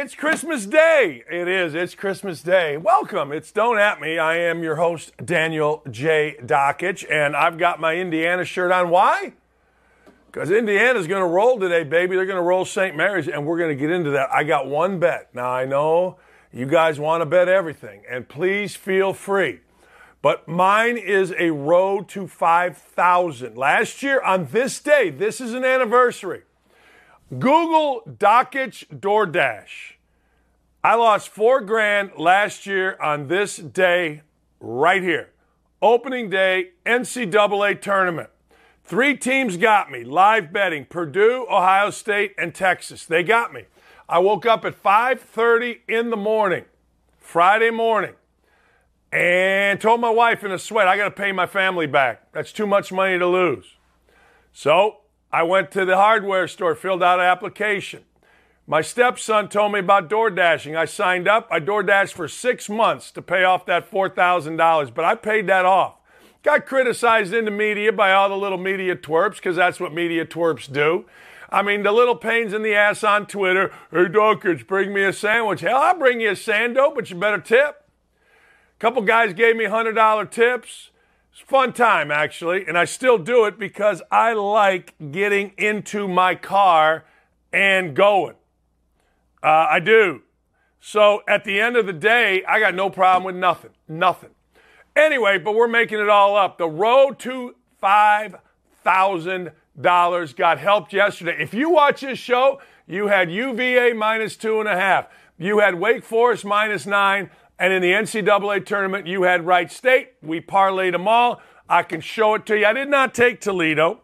It's Christmas Day. It is. It's Christmas Day. Welcome. It's Don't At Me. I am your host, Daniel J. Dakich, and I've got my Indiana shirt on. Why? Because Indiana's going to roll today, baby. They're going to roll St. Mary's, and we're going to get into that. I got one bet. Now, I know you guys want to bet everything, and please feel free. But mine is a road to 5,000. Last year, on this day, this is an anniversary. Google Dakich DoorDash. I lost four grand last year on this day right here. Opening day, NCAA tournament. Three teams got me. Live betting: Purdue, Ohio State, and Texas. They got me. I woke up at 5:30 in the morning, Friday morning, and told my wife in a sweat, "I got to pay my family back. That's too much money to lose." So I went to the hardware store, filled out an application. My stepson told me about door dashing. I signed up. I door dashed for six months to pay off that $4,000, but I paid that off. Got criticized in the media by all the little media twerps because that's what media twerps do. I mean, the little pains in the ass on Twitter. Hey, Dawkins, bring me a sandwich. Hell, I'll bring you a sando, but you better tip. A couple guys gave me $100 tips. It's fun time, actually, and I still do it because I like getting into my car and going. Uh, I do. So at the end of the day, I got no problem with nothing. Nothing. Anyway, but we're making it all up. The road to $5,000 got helped yesterday. If you watch this show, you had UVA minus two and a half. You had Wake Forest minus nine. And in the NCAA tournament, you had Wright State. We parlayed them all. I can show it to you. I did not take Toledo.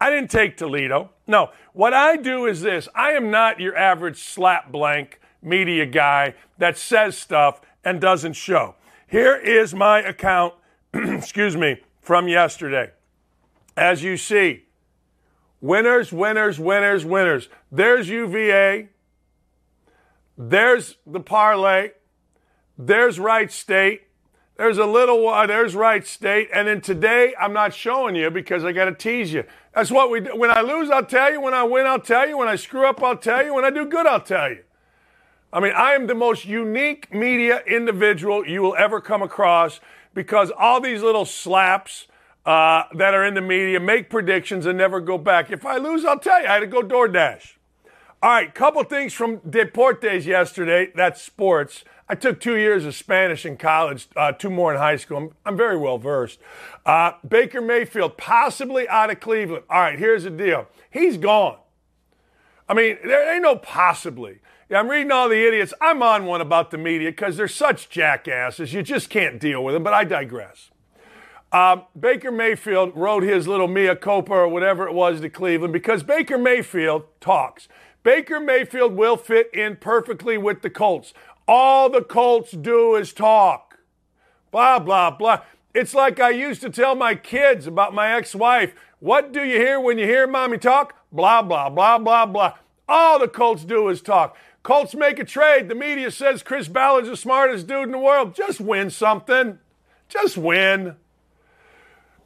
I didn't take Toledo. No, what I do is this I am not your average slap blank media guy that says stuff and doesn't show. Here is my account, excuse me, from yesterday. As you see, winners, winners, winners, winners. There's UVA. There's the parlay. There's Wright State. There's a little one. There's Wright State. And then today, I'm not showing you because I got to tease you. That's what we do. When I lose, I'll tell you. When I win, I'll tell you. When I screw up, I'll tell you. When I do good, I'll tell you. I mean, I am the most unique media individual you will ever come across because all these little slaps uh, that are in the media make predictions and never go back. If I lose, I'll tell you. I had to go DoorDash. All right, couple things from Deportes yesterday. That's sports. I took two years of Spanish in college, uh, two more in high school. I'm, I'm very well versed. Uh, Baker Mayfield, possibly out of Cleveland. All right, here's the deal. He's gone. I mean, there ain't no possibly. I'm reading all the idiots. I'm on one about the media because they're such jackasses. You just can't deal with them, but I digress. Uh, Baker Mayfield wrote his little mea culpa or whatever it was to Cleveland because Baker Mayfield talks. Baker Mayfield will fit in perfectly with the Colts. All the Colts do is talk. Blah, blah, blah. It's like I used to tell my kids about my ex wife. What do you hear when you hear mommy talk? Blah, blah, blah, blah, blah. All the Colts do is talk. Colts make a trade. The media says Chris Ballard's the smartest dude in the world. Just win something. Just win.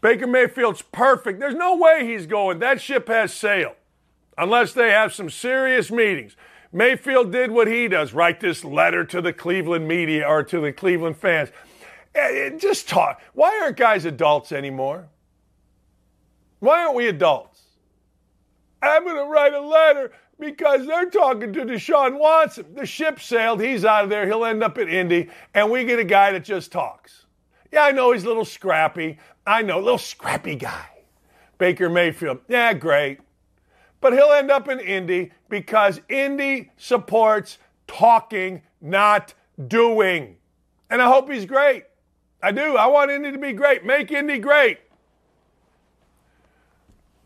Baker Mayfield's perfect. There's no way he's going. That ship has sailed unless they have some serious meetings. Mayfield did what he does write this letter to the Cleveland media or to the Cleveland fans. Eh, eh, just talk. Why aren't guys adults anymore? Why aren't we adults? I'm going to write a letter because they're talking to Deshaun Watson. The ship sailed. He's out of there. He'll end up at Indy. And we get a guy that just talks. Yeah, I know he's a little scrappy. I know, little scrappy guy. Baker Mayfield. Yeah, great but he'll end up in Indy because Indy supports talking, not doing. And I hope he's great. I do. I want Indy to be great. Make Indy great.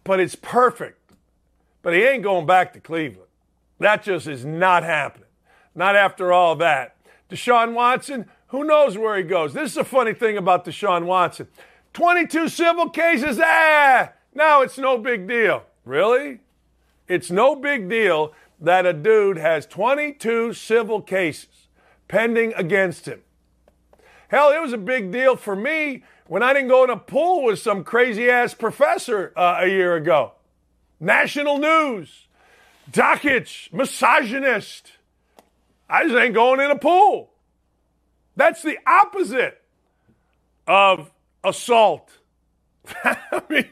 But it's perfect. But he ain't going back to Cleveland. That just is not happening. Not after all that. Deshaun Watson, who knows where he goes? This is a funny thing about Deshaun Watson. 22 civil cases, ah, now it's no big deal. Really? It's no big deal that a dude has 22 civil cases pending against him. Hell, it was a big deal for me when I didn't go in a pool with some crazy ass professor uh, a year ago. National news. Dakich, misogynist. I just ain't going in a pool. That's the opposite of assault. I mean,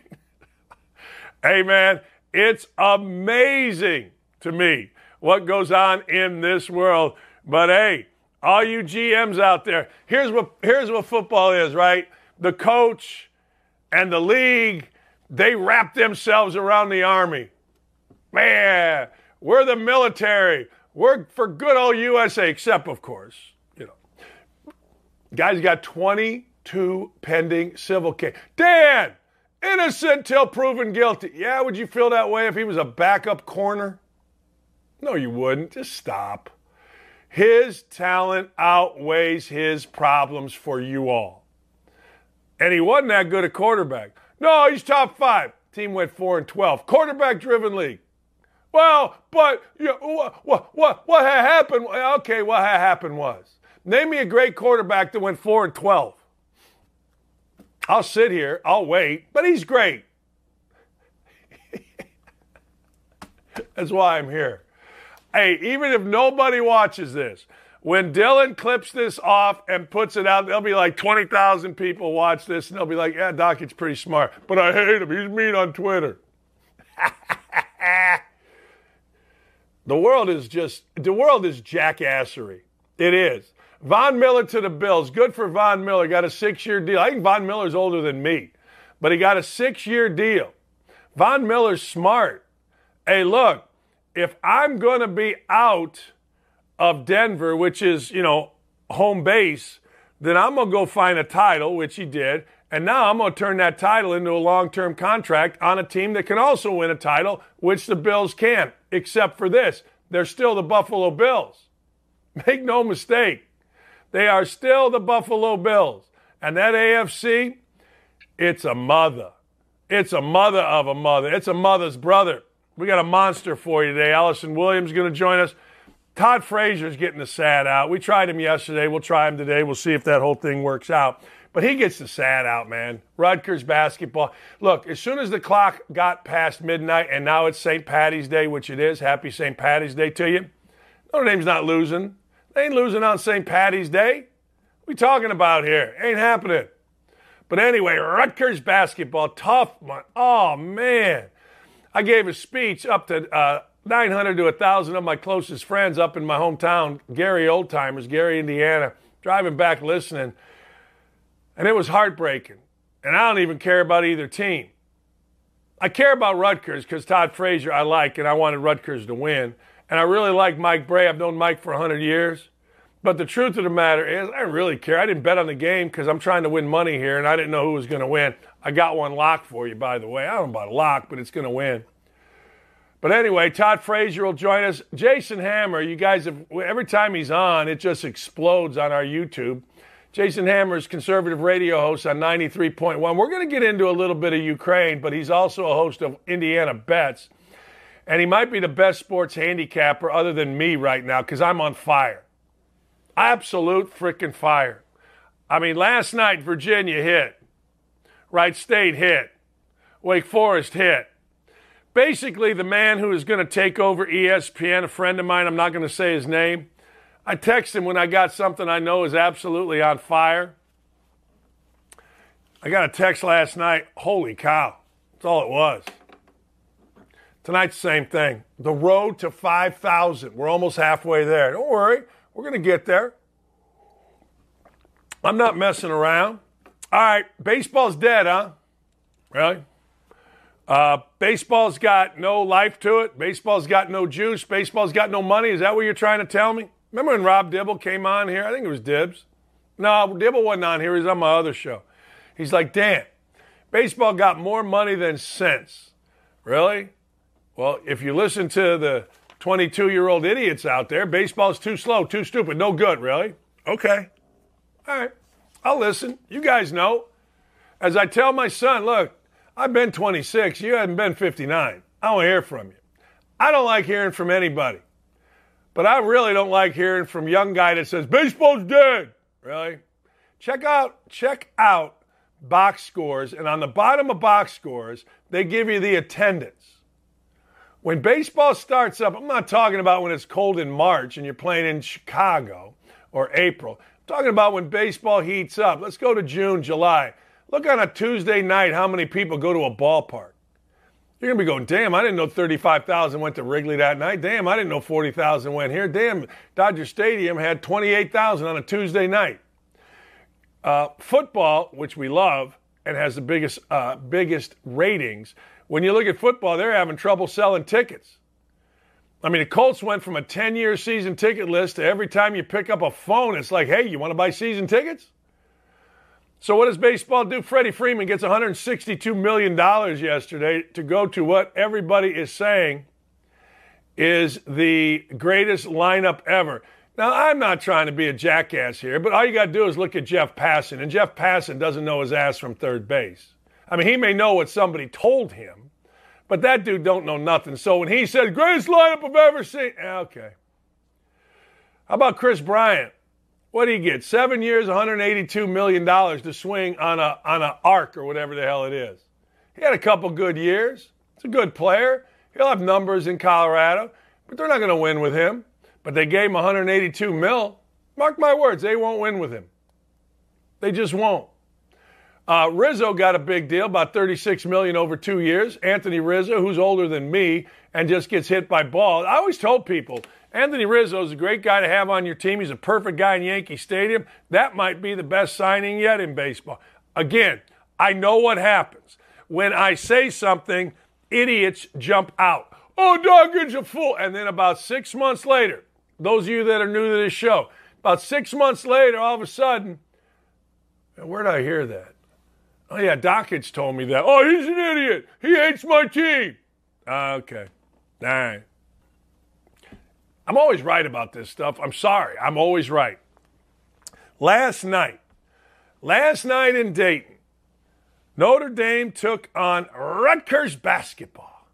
hey man, it's amazing to me what goes on in this world. But hey, all you GMs out there, here's what here's what football is, right? The coach and the league, they wrap themselves around the army. Man, we're the military. We're for good old USA, except of course, you know. Guys got 22 pending civil case. Dan, innocent till proven guilty. Yeah, would you feel that way if he was a backup corner? No, you wouldn't. Just stop. His talent outweighs his problems for you all. And he wasn't that good a quarterback. No, he's top five. Team went four and twelve. Quarterback driven league. Well, but you know, what, what, what, had happened? Okay, what had happened was name me a great quarterback that went four and twelve. I'll sit here, I'll wait, but he's great. That's why I'm here hey, even if nobody watches this, when Dylan clips this off and puts it out, there'll be like 20,000 people watch this and they'll be like, yeah, Doc, it's pretty smart. But I hate him. He's mean on Twitter. the world is just, the world is jackassery. It is. Von Miller to the Bills. Good for Von Miller. Got a six year deal. I think Von Miller's older than me, but he got a six year deal. Von Miller's smart. Hey, look, if I'm going to be out of Denver, which is, you know, home base, then I'm going to go find a title, which he did. And now I'm going to turn that title into a long term contract on a team that can also win a title, which the Bills can't. except for this. They're still the Buffalo Bills. Make no mistake. They are still the Buffalo Bills. And that AFC, it's a mother. It's a mother of a mother. It's a mother's brother. We got a monster for you today. Allison Williams is going to join us. Todd Frazier's getting the sad out. We tried him yesterday. We'll try him today. We'll see if that whole thing works out. But he gets the sad out, man. Rutgers basketball. Look, as soon as the clock got past midnight and now it's St. Patty's Day, which it is, happy St. Patty's Day to you. Notre Dame's not losing. They ain't losing on St. Patty's Day. We talking about here? Ain't happening. But anyway, Rutgers basketball, tough one. Oh, man. I gave a speech up to uh, 900 to 1,000 of my closest friends up in my hometown, Gary Oldtimers, Gary, Indiana, driving back listening. And it was heartbreaking. And I don't even care about either team. I care about Rutgers because Todd Frazier I like, and I wanted Rutgers to win. And I really like Mike Brey. I've known Mike for 100 years. But the truth of the matter is, I really care. I didn't bet on the game because I'm trying to win money here, and I didn't know who was going to win. I got one lock for you, by the way. I don't know about a lock, but it's going to win. But anyway, Todd Frazier will join us. Jason Hammer, you guys have, every time he's on, it just explodes on our YouTube. Jason Hammer is conservative radio host on 93.1. We're going to get into a little bit of Ukraine, but he's also a host of Indiana Bets. And he might be the best sports handicapper other than me right now because I'm on fire. Absolute freaking fire. I mean, last night, Virginia hit. Wright State hit. Wake Forest hit. Basically, the man who is going to take over ESPN, a friend of mine, I'm not going to say his name, I text him when I got something I know is absolutely on fire. I got a text last night. Holy cow. That's all it was. Tonight's same thing. The road to 5,000. We're almost halfway there. Don't worry. We're going to get there. I'm not messing around. All right, baseball's dead, huh? Really? Uh, baseball's got no life to it. Baseball's got no juice. Baseball's got no money. Is that what you're trying to tell me? Remember when Rob Dibble came on here? I think it was Dibs. No, Dibble wasn't on here. He was on my other show. He's like, Dan, baseball got more money than sense. Really? Well, if you listen to the 22 year old idiots out there. Baseball's too slow, too stupid, no good, really. Okay. All right. I'll listen. You guys know. As I tell my son, look, I've been 26. You haven't been 59. I don't hear from you. I don't like hearing from anybody. But I really don't like hearing from young guy that says baseball's dead. Really? Check out check out box scores and on the bottom of box scores, they give you the attendance. When baseball starts up, I'm not talking about when it's cold in March and you're playing in Chicago or April. I'm talking about when baseball heats up. Let's go to June, July. Look on a Tuesday night how many people go to a ballpark. You're going to be going, damn, I didn't know 35,000 went to Wrigley that night. Damn, I didn't know 40,000 went here. Damn, Dodger Stadium had 28,000 on a Tuesday night. Uh, football, which we love and has the biggest, uh, biggest ratings, when you look at football, they're having trouble selling tickets. I mean, the Colts went from a 10 year season ticket list to every time you pick up a phone, it's like, hey, you want to buy season tickets? So what does baseball do? Freddie Freeman gets $162 million yesterday to go to what everybody is saying is the greatest lineup ever. Now, I'm not trying to be a jackass here, but all you got to do is look at Jeff Passan, and Jeff Passan doesn't know his ass from third base. I mean, he may know what somebody told him, but that dude don't know nothing. So when he said, greatest lineup I've ever seen, eh, okay. How about Kris Bryant? What do you get? Seven years, $182 million to swing on a on an arc or whatever the hell it is. He had a couple good years. He's a good player. He'll have numbers in Colorado, but they're not going to win with him. But they gave him 182 mil. Mark my words, they won't win with him. They just won't. Uh, Rizzo got a big deal, about 36 million over two years. Anthony Rizzo, who's older than me and just gets hit by balls. I always told people Anthony Rizzo is a great guy to have on your team. He's a perfect guy in Yankee Stadium. That might be the best signing yet in baseball. Again, I know what happens. When I say something, idiots jump out. Oh, Duggan's a fool. And then about six months later, those of you that are new to this show, about six months later, all of a sudden, where did I hear that? Oh, yeah, Dakich told me that. Oh, he's an idiot. He hates my team. Uh, okay. All right. I'm always right about this stuff. I'm sorry. I'm always right. Last night, last night in Dayton, Notre Dame took on Rutgers basketball.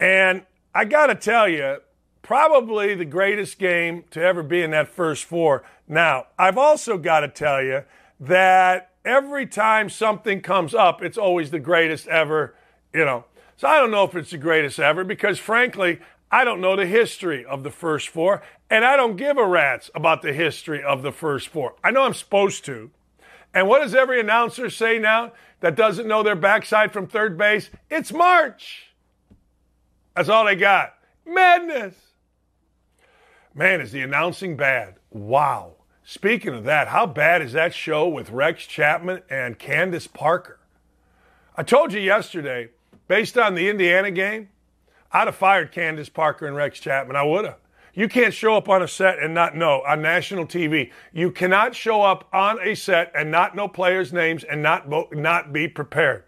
And I got to tell you, probably the greatest game to ever be in that first four. Now, I've also got to tell you that every time something comes up, it's always the greatest ever, you know. So I don't know if it's the greatest ever because, frankly, I don't know the history of the first four, and I don't give a rat's about the history of the first four. I know I'm supposed to. And what does every announcer say now that doesn't know their backside from third base? It's March. That's all they got. Madness. Man, is the announcing bad? Wow. Speaking of that, how bad is that show with Rex Chapman and Candace Parker? I told you yesterday, based on the Indiana game, I'd have fired Candace Parker and Rex Chapman. I would have. You can't show up on a set and not know on national TV. You cannot show up on a set and not know players' names and not not be prepared.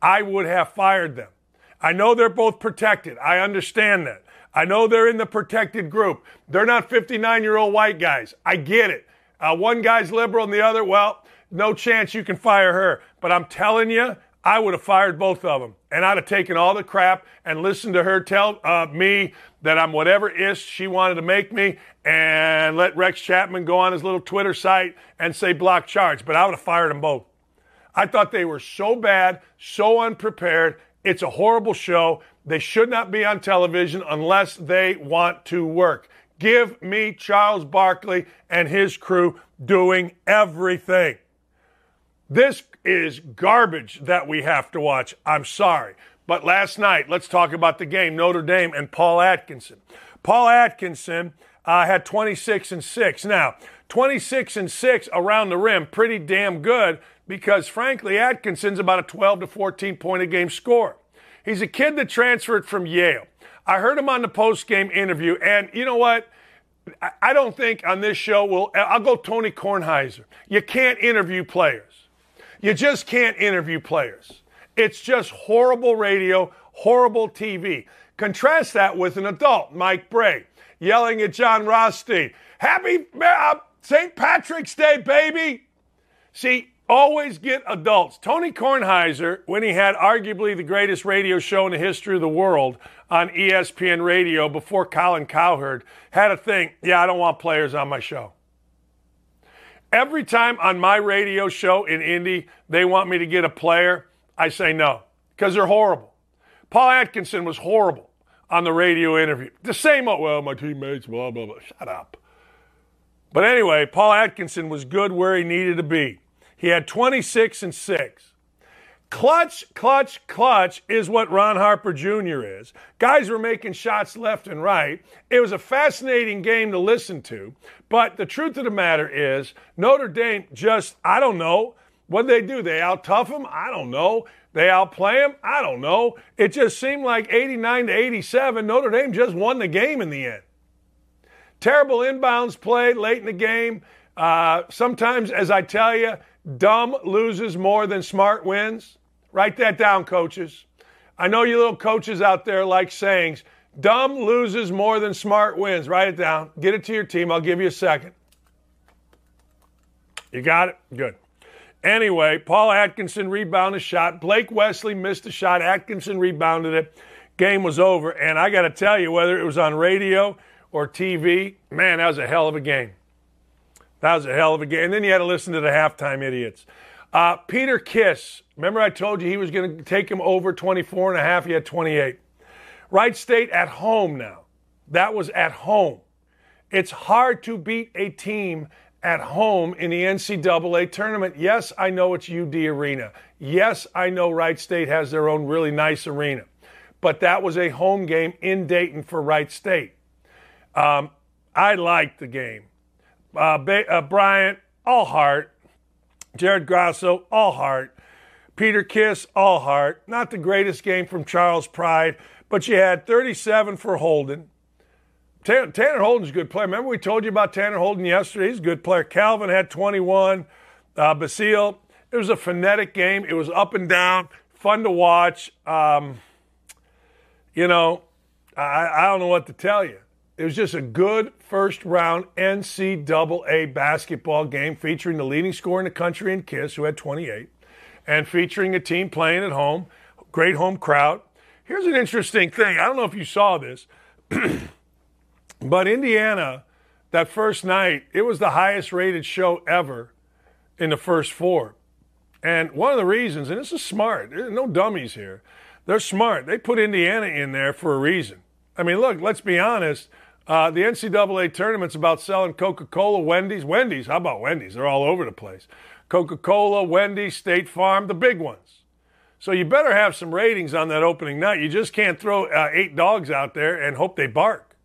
I would have fired them. I know they're both protected. I understand that. I know they're in the protected group. They're not 59 year old white guys. I get it. Uh, one guy's liberal and the other, well, no chance you can fire her. But I'm telling you, I would have fired both of them. And I'd have taken all the crap and listened to her tell uh, me that I'm whatever is she wanted to make me and let Rex Chapman go on his little Twitter site and say block charge. But I would have fired them both. I thought they were so bad, so unprepared. It's a horrible show. They should not be on television unless they want to work. Give me Charles Barkley and his crew doing everything. This is garbage that we have to watch. I'm sorry. But last night, let's talk about the game Notre Dame and Paul Atkinson. Paul Atkinson uh, had 26 and 6. Now, 26 and 6 around the rim, pretty damn good because, frankly, Atkinson's about a 12 to 14 point a game scorer. He's a kid that transferred from Yale. I heard him on the post game interview, and you know what? I don't think on this show will I'll go Tony Kornheiser. You can't interview players. You just can't interview players. It's just horrible radio, horrible TV. Contrast that with an adult, Mike Brey, yelling at Jon Rothstein, Happy uh, St. Patrick's Day, baby. See, always get adults. Tony Kornheiser, when he had arguably the greatest radio show in the history of the world on ESPN radio before Colin Cowherd, had a thing. Yeah, I don't want players on my show. Every time on my radio show in Indy, they want me to get a player, I say no, because they're horrible. Paul Atkinson was horrible on the radio interview. The same, well, my teammates, blah, blah, blah. Shut up. But anyway, Paul Atkinson was good where he needed to be. He had 26 and 6. Clutch, clutch, clutch is what Ron Harper Jr. is. Guys were making shots left and right. It was a fascinating game to listen to. But the truth of the matter is, Notre Dame just, I don't know. What they do? They out tough them? I don't know. They outplay them? I don't know. It just seemed like 89 to 87, Notre Dame just won the game in the end. Terrible inbounds play late in the game. Uh, sometimes, as I tell you, dumb loses more than smart wins. Write that down, coaches. I know you little coaches out there like sayings. Dumb loses more than smart wins. Write it down. Get it to your team. I'll give you a second. You got it? Good. Anyway, Paul Atkinson rebounded a shot. Blake Wesley missed a shot. Atkinson rebounded it. Game was over. And I got to tell you, whether it was on radio or TV, man, that was a hell of a game. That was a hell of a game. And then you had to listen to the halftime idiots. Uh, Peter Kiss, remember I told you he was going to take him over 24 and a half. He had 28. Wright State at home now. That was at home. It's hard to beat a team at home in the NCAA tournament. Yes, I know it's UD Arena. Yes, I know Wright State has their own really nice arena. But that was a home game in Dayton for Wright State. Um, I liked the game. Uh, ba- uh, Bryant, all heart. Jared Grasso, all heart. Peter Kiss, all heart. Not the greatest game from Charles Pride, but you had 37 for Holden. Tanner, Holden's a good player. Remember we told you about Tanner Holden yesterday? He's a good player. Calvin had 21. Uh, Basile, it was a phonetic game. It was up and down, fun to watch. Um, you know, I, I don't know what to tell you. It was just a good first round NCAA basketball game featuring the leading scorer in the country in Kiss, who had 28, and featuring a team playing at home. Great home crowd. Here's an interesting thing. I don't know if you saw this, but Indiana, that first night, it was the highest rated show ever in the first four. And one of the reasons, and this is smart, there's no dummies here, they're smart. They put Indiana in there for a reason. I mean, look, let's be honest. Uh, the NCAA tournament's about selling Coca Cola, Wendy's. Wendy's, how about Wendy's? They're all over the place. Coca Cola, Wendy's, State Farm, the big ones. So you better have some ratings on that opening night. You just can't throw uh, eight dogs out there and hope they bark.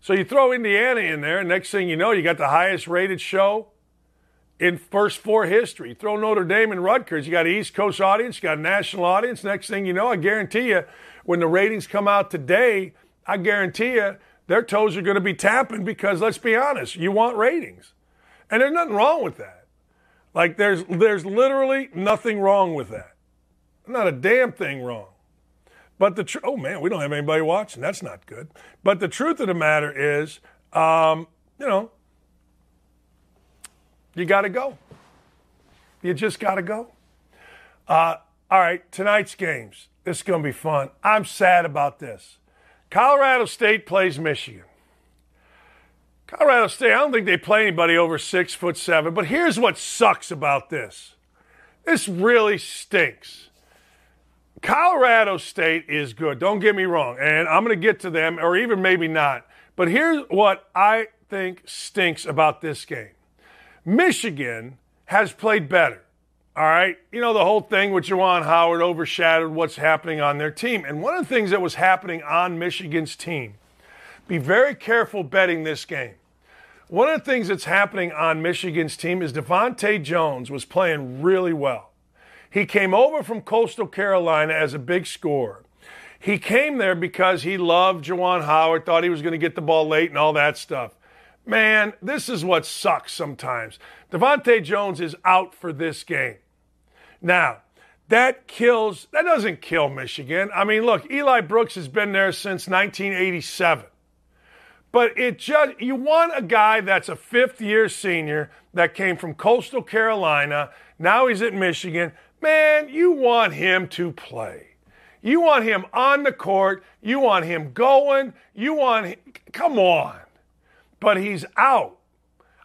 So you throw Indiana in there, and next thing you know, you got the highest rated show in first four history. Throw Notre Dame and Rutgers, you got an East Coast audience, you got a national audience. Next thing you know, I guarantee you, when the ratings come out today, I guarantee you their toes are going to be tapping because let's be honest, you want ratings. And there's nothing wrong with that. Like there's there's literally nothing wrong with that. Not a damn thing wrong. But the tr- oh man, we don't have anybody watching. That's not good. But the truth of the matter is, um, you know, you got to go. You just got to go. Uh, all right, tonight's games. This is going to be fun. I'm sad about this. Colorado State plays Michigan. Colorado State, I don't think they play anybody over six foot seven, but here's what sucks about this. This really stinks. Colorado State is good, don't get me wrong, and I'm going to get to them, or even maybe not. But here's what I think stinks about this game Michigan has played better. All right. You know, the whole thing with Juwan Howard overshadowed what's happening on their team. And one of the things that was happening on Michigan's team, be very careful betting this game. One of the things that's happening on Michigan's team is DeVante' Jones was playing really well. He came over from Coastal Carolina as a big scorer. He came there because he loved Juwan Howard, thought he was going to get the ball late and all that stuff. Man, this is what sucks sometimes. DeVante' Jones is out for this game. Now, that kills, that doesn't kill Michigan. I mean, look, Eli Brooks has been there since 1987. But it just you want a guy that's a fifth year senior that came from coastal Carolina. Now he's at Michigan. Man, you want him to play. You want him on the court. You want him going. You want him, come on. But he's out.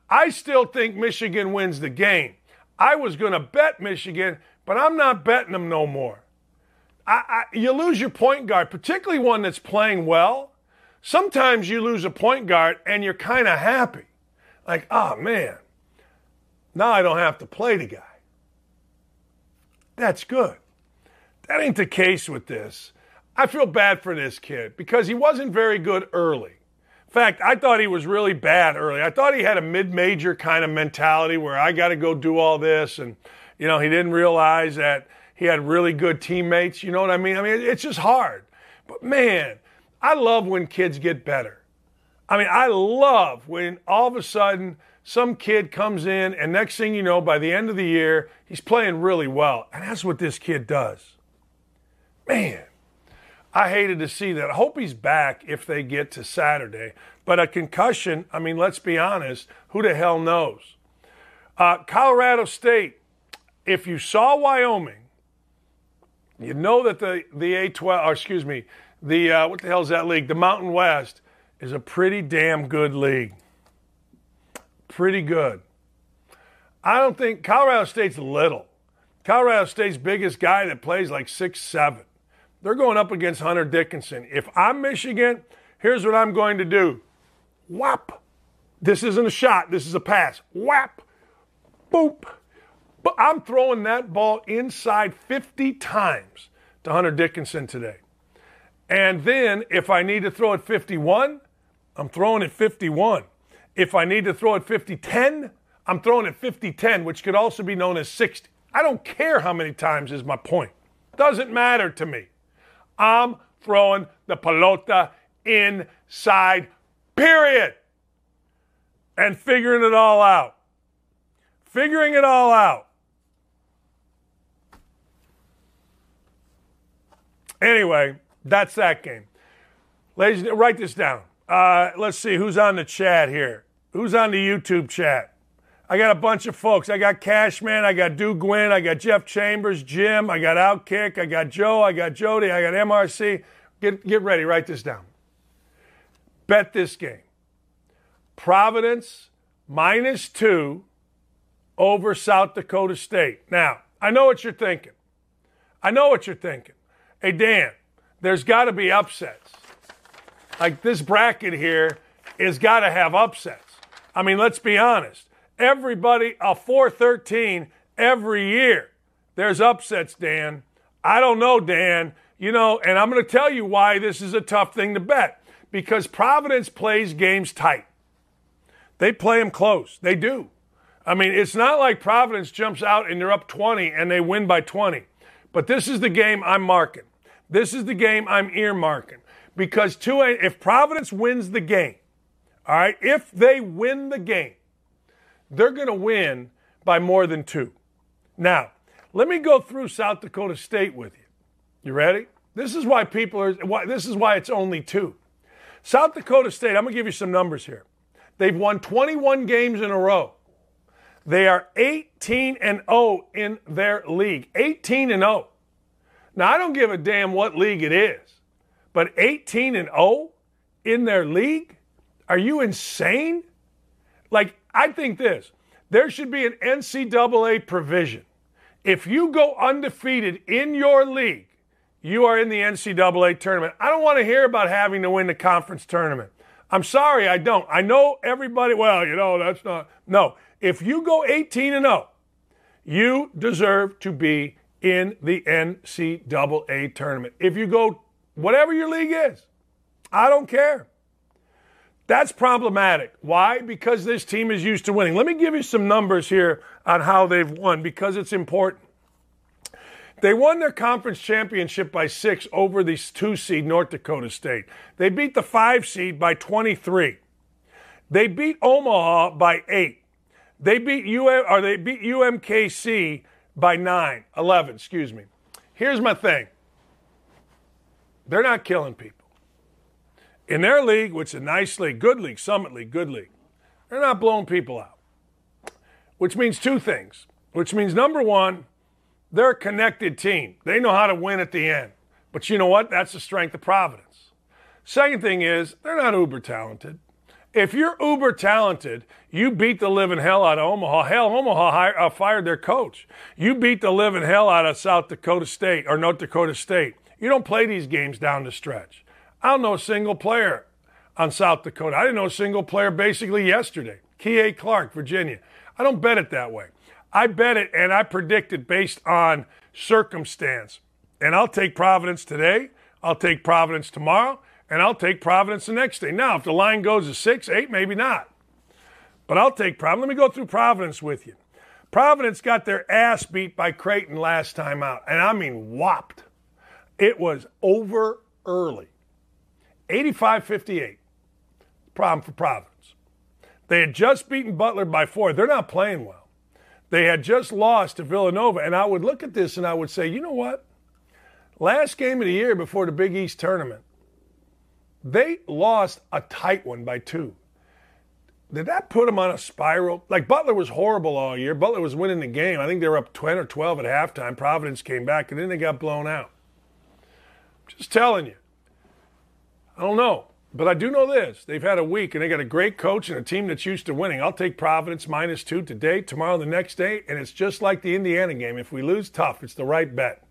I still think Michigan wins the game. I was going to bet Michigan, but I'm not betting them no more. I, I, you lose your point guard, particularly one that's playing well. Sometimes you lose a point guard and you're kind of happy. Like, oh man, now I don't have to play the guy. That's good. That ain't the case with this. I feel bad for this kid because he wasn't very good early. Fact, I thought he was really bad early. I thought he had a mid major kind of mentality where I got to go do all this. And, you know, he didn't realize that he had really good teammates. You know what I mean? I mean, it's just hard. But man, I love when kids get better. I mean, I love when all of a sudden some kid comes in and next thing you know, by the end of the year, he's playing really well. And that's what this kid does. Man, I hated to see that. I hope he's back if they get to Saturday. But a concussion, I mean, let's be honest, who the hell knows? Uh, Colorado State, if you saw Wyoming, you know that the, the A12, or excuse me, the, uh, what the hell is that league? The Mountain West is a pretty damn good league. Pretty good. I don't think Colorado State's little. Colorado State's biggest guy that plays like six seven. They're going up against Hunter Dickinson. If I'm Michigan, here's what I'm going to do. Whap. This isn't a shot. This is a pass. Whap. Boop. But I'm throwing that ball inside 50 times to Hunter Dickinson today. And then if I need to throw it 51, I'm throwing it 51. If I need to throw it 50 10, I'm throwing it 50 10, which could also be known as 60. I don't care how many times is my point. Doesn't matter to me. I'm throwing the pelota inside, period. And figuring it all out. Figuring it all out. Anyway, that's that game. Ladies, write this down. Uh, let's see who's on the chat here. Who's on the YouTube chat? I got a bunch of folks. I got Cashman, I got Duke Gwynn, I got Jeff Chambers, Jim, I got Outkick, I got Joe, I got Jody, I got MRC. Get, get ready, write this down. Bet this game. Providence minus two over South Dakota State. Now, I know what you're thinking. I know what you're thinking. Hey, Dan, there's got to be upsets. Like this bracket here has got to have upsets. I mean, let's be honest everybody a 413 every year. There's upsets, Dan. I don't know, Dan. You know, and I'm going to tell you why this is a tough thing to bet. Because Providence plays games tight. They play them close. They do. I mean, it's not like Providence jumps out and they're up 20 and they win by 20. But this is the game I'm marking. This is the game I'm earmarking. Because two, if Providence wins the game, all right, if they win the game, they're going to win by more than two. Now, let me go through South Dakota State with you. You ready? This is why people are, why, this is why it's only two. South Dakota State, I'm going to give you some numbers here. They've won 21 games in a row. They are 18 and 0 in their league. 18 and 0. Now, I don't give a damn what league it is, but 18 and 0 in their league? Are you insane? Like, I think this there should be an NCAA provision. If you go undefeated in your league, you are in the NCAA tournament. I don't want to hear about having to win the conference tournament. I'm sorry, I don't. I know everybody, well, you know, that's not. No. If you go 18 and 0, you deserve to be in the NCAA tournament. If you go whatever your league is, I don't care. That's problematic. Why? Because this team is used to winning. Let me give you some numbers here on how they've won because it's important. They won their conference championship by six over the two seed North Dakota State. They beat the five seed by 23. They beat Omaha by eight. They beat UM, or they beat UMKC by nine, 11, excuse me. Here's my thing. They're not killing people. In their league, which is a nice league, good league, Summit League, good league, they're not blowing people out. Which means two things. Which means number one, they're a connected team. They know how to win at the end. But you know what? That's the strength of Providence. Second thing is, they're not uber talented. If you're uber talented, you beat the living hell out of Omaha. Hell, Omaha hired, uh, fired their coach. You beat the living hell out of South Dakota State or North Dakota State. You don't play these games down the stretch. I don't know a single player on South Dakota. I didn't know a single player basically yesterday. Kihei Clark, Virginia. I don't bet it that way. I bet it and I predict it based on circumstance. And I'll take Providence today. I'll take Providence tomorrow. And I'll take Providence the next day. Now, if the line goes to six, eight, maybe not. But I'll take Providence. Let me go through Providence with you. Providence got their ass beat by Creighton last time out. And I mean, whopped. It was over early. 85 58. Problem for Providence. They had just beaten Butler by four. They're not playing well. They had just lost to Villanova. And I would look at this and I would say, you know what? Last game of the year before the Big East tournament, they lost a tight one by two. Did that put them on a spiral? Like Butler was horrible all year. Butler was winning the game. I think they were up 10 or 12 at halftime. Providence came back and then they got blown out. Just telling you. I don't know. But I do know this. They've had a week and they got a great coach and a team that's used to winning. I'll take Providence minus two today, tomorrow, the next day. And it's just like the Indiana game. If we lose, tough. It's the right bet.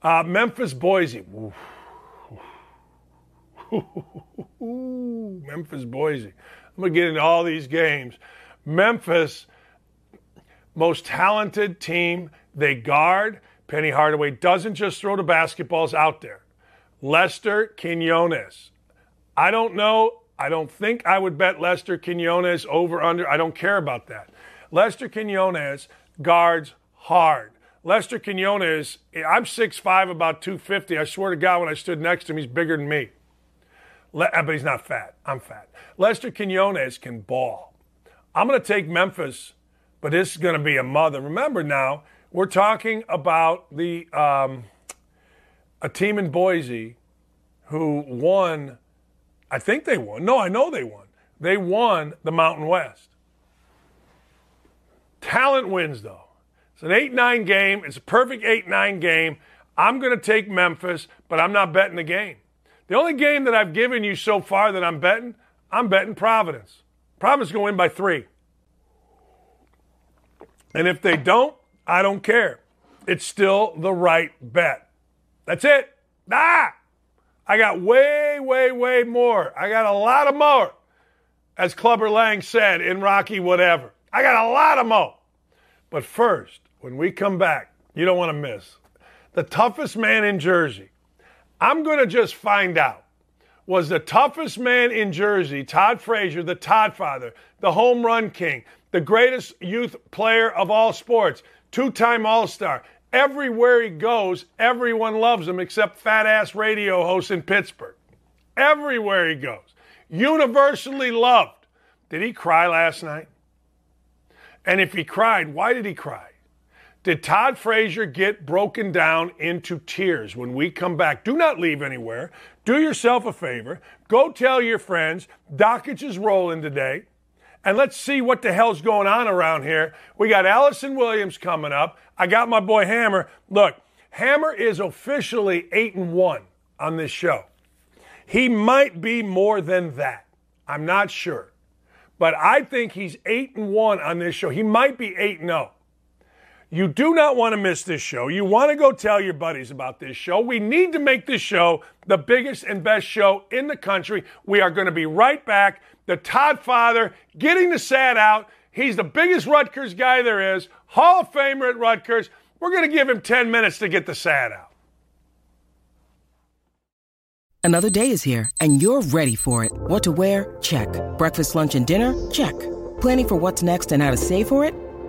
Uh, Memphis, Boise. Memphis, Boise. I'm going to get into all these games. Memphis, most talented team. They guard. Penny Hardaway doesn't just throw the basketballs out there. Lester Quinones. I don't know. I don't think I would bet Lester Quinones over under. I don't care about that. Lester Quinones guards hard. Lester Quinones, I'm 6'5, about 250. I swear to God, when I stood next to him, he's bigger than me. Le- uh, but he's not fat. I'm fat. Lester Quinones can ball. I'm going to take Memphis, but this is going to be a mother. Remember now, we're talking about the um, a team in Boise who won. I think they won. No, I know they won. They won the Mountain West. Talent wins, though. It's an 8 9 game. It's a perfect 8 9 game. I'm going to take Memphis, but I'm not betting the game. The only game that I've given you so far that I'm betting, I'm betting Providence. Providence is going to win by three. And if they don't, I don't care. It's still the right bet. That's it. Ah! I got way, way, way more. I got a lot of more. As Clubber Lang said in Rocky Whatever. I got a lot of more. But first, when we come back, you don't want to miss the toughest man in Jersey. I'm going to just find out. Was the toughest man in Jersey, Todd Frazier, the Todd father, the home run king, the greatest youth player of all sports, two time All Star, Everywhere he goes, everyone loves him except fat ass radio hosts in Pittsburgh. Everywhere he goes. Universally loved. Did he cry last night? And if he cried, why did he cry? Did Todd Frazier get broken down into tears when we come back? Do not leave anywhere. Do yourself a favor. Go tell your friends. Dakich is rolling today and let's see what the hell's going on around here. We got Allison Williams coming up. I got my boy Hammer. Look, Hammer is officially 8 and 1 on this show. He might be more than that. I'm not sure. But I think he's 8 and 1 on this show. He might be 8 and 0. You do not want to miss this show. You want to go tell your buddies about this show. We need to make this show the biggest and best show in the country. We are going to be right back. The Todd father getting the sad out. He's the biggest Rutgers guy there is, Hall of Famer at Rutgers. We're going to give him 10 minutes to get the sad out. Another day is here, and you're ready for it. What to wear? Check. Breakfast, lunch, and dinner? Check. Planning for what's next and how to save for it?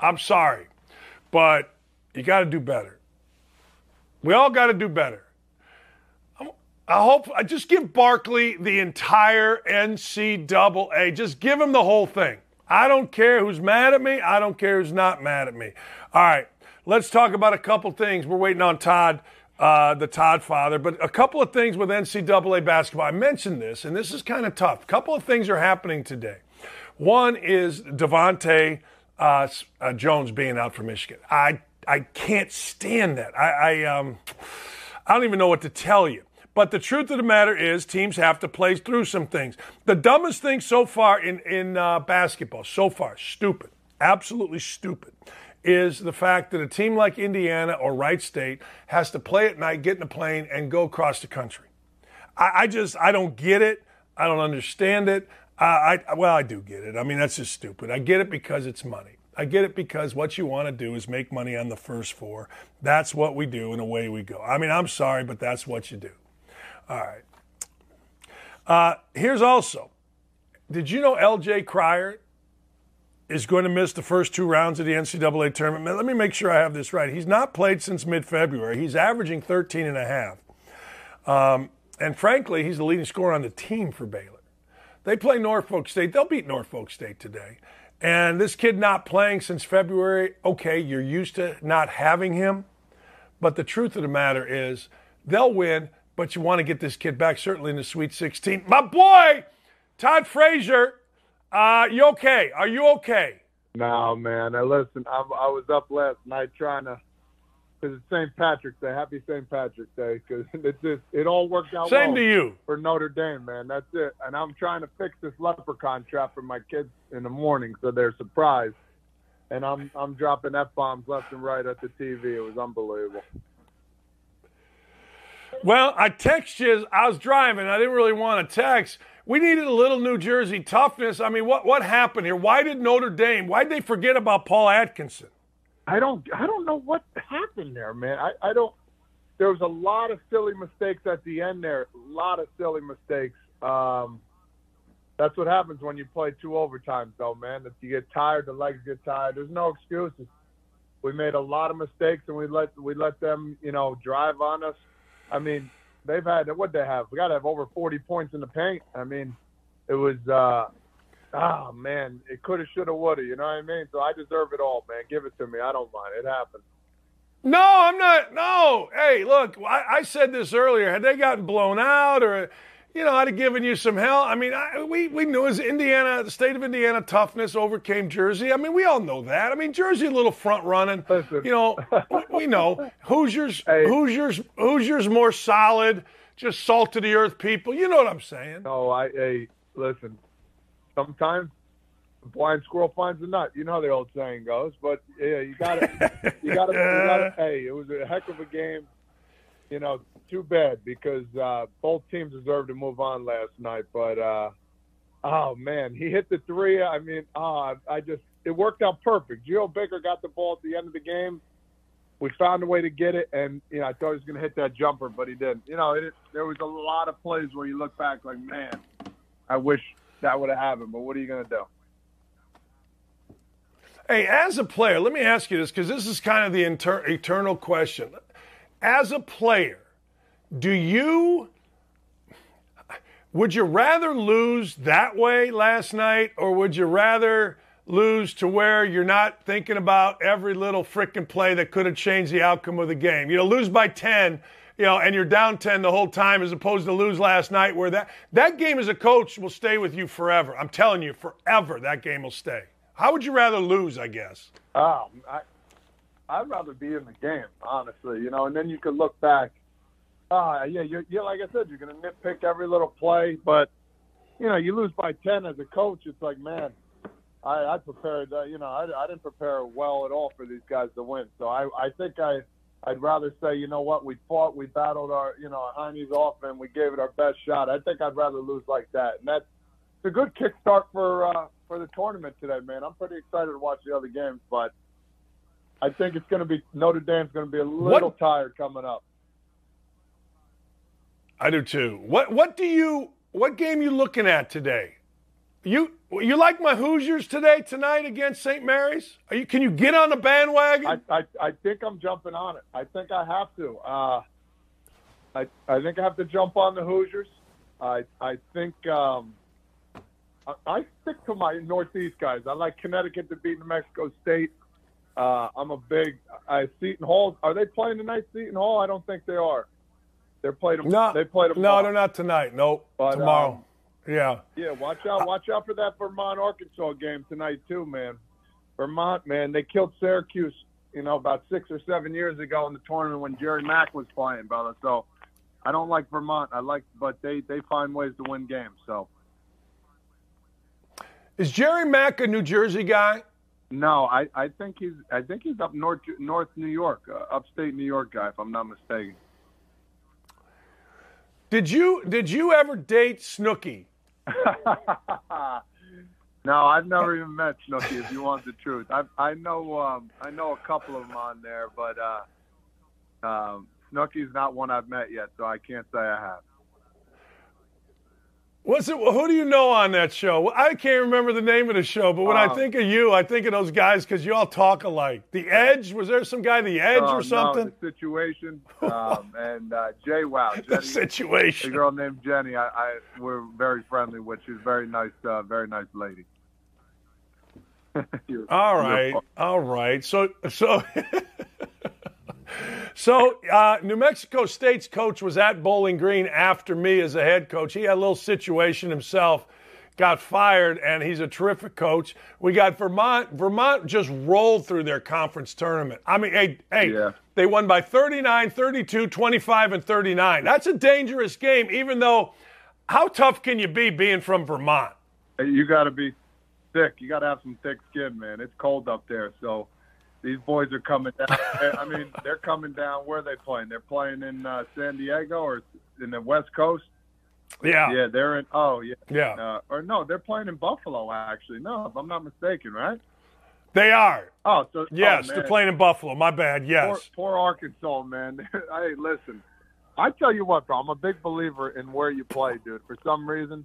I'm sorry, but you got to do better. We all got to do better. I hope I just give Barkley the entire NCAA. Just give him the whole thing. I don't care who's mad at me. I don't care who's not mad at me. All right, let's talk about a couple things. We're waiting on Todd, uh, the Todd father, but a couple of things with NCAA basketball. I mentioned this, and this is kind of tough. A couple of things are happening today. One is DeVante' uh, uh, Jones being out for Michigan. I I can't stand that. I I, um, I don't even know what to tell you. But the truth of the matter is, teams have to play through some things. The dumbest thing so far in in uh, basketball, so far, stupid, absolutely stupid, is the fact that a team like Indiana or Wright State has to play at night, get in a plane, and go across the country. I, I just I don't get it. I don't understand it. I well, I do get it. I mean, that's just stupid. I get it because it's money. I get it because what you want to do is make money on the first four. That's what we do, and away we go. I mean, I'm sorry, but that's what you do. All right. Uh, here's also did you know LJ Cryer is going to miss the first two rounds of the NCAA tournament? Let me make sure I have this right. He's not played since mid February. He's averaging 13 and a half. Um, and frankly, he's the leading scorer on the team for Baylor. They play Norfolk State. They'll beat Norfolk State today. And this kid not playing since February, okay, you're used to not having him. But the truth of the matter is, they'll win but you want to get this kid back certainly in the Sweet 16. My boy, Todd Frazier, uh, you okay? Are you okay? No, man. I listen. I, I was up last night trying to, because it's St. Patrick's Day. Happy St. Patrick's Day. Because it just it all worked out. Same well to you for Notre Dame, man. That's it. And I'm trying to fix this leprechaun trap for my kids in the morning, so they're surprised. And I'm I'm dropping f bombs left and right at the TV. It was unbelievable. Well, I text you. I was driving. I didn't really want to text. We needed a little New Jersey toughness. I mean, what what happened here? Why did Notre Dame? Why did they forget about Paul Atkinson? I don't I don't know what happened there, man. I, I don't. There was a lot of silly mistakes at the end there. A lot of silly mistakes. Um, that's what happens when you play two overtimes, though, man. If you get tired, the legs get tired. There's no excuses. We made a lot of mistakes, and we let we let them, you know, drive on us. I mean, they've had what they have. We got to have over 40 points in the paint. I mean, it was, uh, oh man, it could have, should have, would have. You know what I mean? So I deserve it all, man. Give it to me. I don't mind. It happened. No, I'm not. No. Hey, look, I, I said this earlier. Had they gotten blown out or you know, I'd have given you some hell. I mean, I, we, we knew as Indiana, the state of Indiana toughness overcame Jersey. I mean, we all know that. I mean, Jersey a little front running. Listen. You know, we know Hoosiers, hey. Hoosiers, Hoosiers more solid, just salt to the earth people. You know what I'm saying? No, I, hey, listen, sometimes the blind squirrel finds a nut. You know how the old saying goes. But yeah, you got to, you got to, you got to, hey, it was a heck of a game. You know, too bad because uh, both teams deserved to move on last night. But uh, oh man, he hit the three. I mean, oh, I just it worked out perfect. Geo Baker got the ball at the end of the game. We found a way to get it, and you know I thought he was going to hit that jumper, but he didn't. You know, it, there was a lot of plays where you look back like, man, I wish that would have happened. But what are you going to do? Hey, as a player, let me ask you this because this is kind of the inter- eternal question. As a player, do you would you rather lose that way last night or would you rather lose to where you're not thinking about every little freaking play that could have changed the outcome of the game you know lose by 10 you know and you're down 10 the whole time as opposed to lose last night where that that game as a coach will stay with you forever i'm telling you forever that game will stay how would you rather lose i guess um, I, i'd rather be in the game honestly you know and then you could look back Ah, uh, yeah, you're, you're like I said, you're going to nitpick every little play, but you know, you lose by ten as a coach. It's like, man, I, I prepared. Uh, you know, I, I didn't prepare well at all for these guys to win. So I, I think I, I'd rather say, you know what, we fought, we battled our, you know, our Heine's off, and we gave it our best shot. I think I'd rather lose like that, and that's a good kickstart for uh, for the tournament today, man. I'm pretty excited to watch the other games, but I think it's going to be Notre Dame's going to be a little what? tired coming up. I do too. What what do you what game you looking at today? You you like my Hoosiers today tonight against St. Mary's? Are you? Can you get on the bandwagon? I, I I think I'm jumping on it. I think I have to. Uh, I I think I have to jump on the Hoosiers. I I think um, I, I stick to my Northeast guys. I like Connecticut to beat New Mexico State. Uh, I'm a big I Seton Hall. Are they playing tonight, Seton Hall? I don't think they are. They're playing them. no, they played them. No, they're not tonight. Nope, But, tomorrow. um, yeah. Yeah, watch out, watch out for that Vermont Arkansas game tonight too, man. Vermont, man, they killed Syracuse, you know, about six or seven years ago in the tournament when Jerry Mack was playing, brother. So I don't like Vermont. I like, but they they find ways to win games. So Is Jerry Mack a New Jersey guy? no, I I think he's I think he's up north North New York, uh, upstate New York guy, if I'm not mistaken. Did you did you ever date Snooki? no, I've never even met Snooki. If you want the truth, I I know um, I know a couple of them on there, but uh, um, Snooki's not one I've met yet, so I can't say I have. What's it? Who do you know on that show? I can't remember the name of the show, but when I Um, think of you, I think of those guys because you all talk alike. The Edge was there some guy, The Edge Oh, or something? No, the situation um, and uh, JWoww, the Jenny, a girl named Jenny. I, I we're very friendly with. She's very nice, uh, very nice lady. All right, all right. So, so, so uh, New Mexico State's coach was at Bowling Green after me as a head coach. He had a little situation himself, got fired, and he's a terrific coach. We got Vermont. Vermont just rolled through their conference tournament. I mean, hey, hey, Yeah. they won by 39, 32, 25, and 39. That's a dangerous game, even though. How tough can you be being from Vermont? You got to be thick. You got to have some thick skin, man. It's cold up there, so these boys are coming down. I mean, they're coming down. Where are they playing? They're playing in uh, San Diego or in the West Coast. Yeah, Yeah, they're in. Oh, yeah. yeah. Uh, or no, they're playing in Buffalo. Actually, no, if I'm not mistaken, right? they are. Oh, so Yes, oh, they're playing in Buffalo. My bad. Poor, Yes. poor Arkansas, man. hey, listen, I tell you what, bro. I'm a big believer in where you play, dude. For some reason,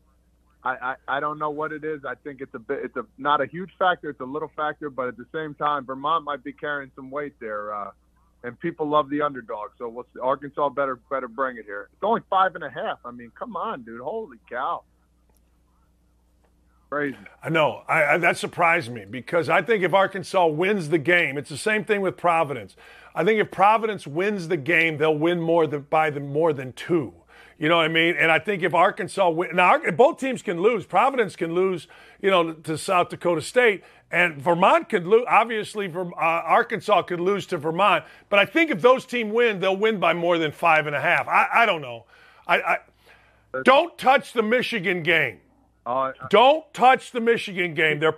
I, I I don't know what it is. I think it's a bit. It's a not a huge factor. It's a little factor, but at the same time, Vermont might be carrying some weight there. Uh, and people love the underdog, so we'll. Arkansas better better bring it here. It's only five and a half. I mean, come on, dude. Holy cow. Crazy. I know. I, I, that surprised me because I think if Arkansas wins the game, it's the same thing with Providence. I think if Providence wins the game, they'll win more than, by the more than two. You know what I mean? And I think if Arkansas win, now both teams can lose. Providence can lose, you know, to South Dakota State, and Vermont could lose. Obviously, Verm- uh, Arkansas could lose to Vermont. But I think if those teams win, they'll win by more than five and a half. I, I don't know. I, I don't touch the Michigan game. Uh, Don't touch the Michigan game. Their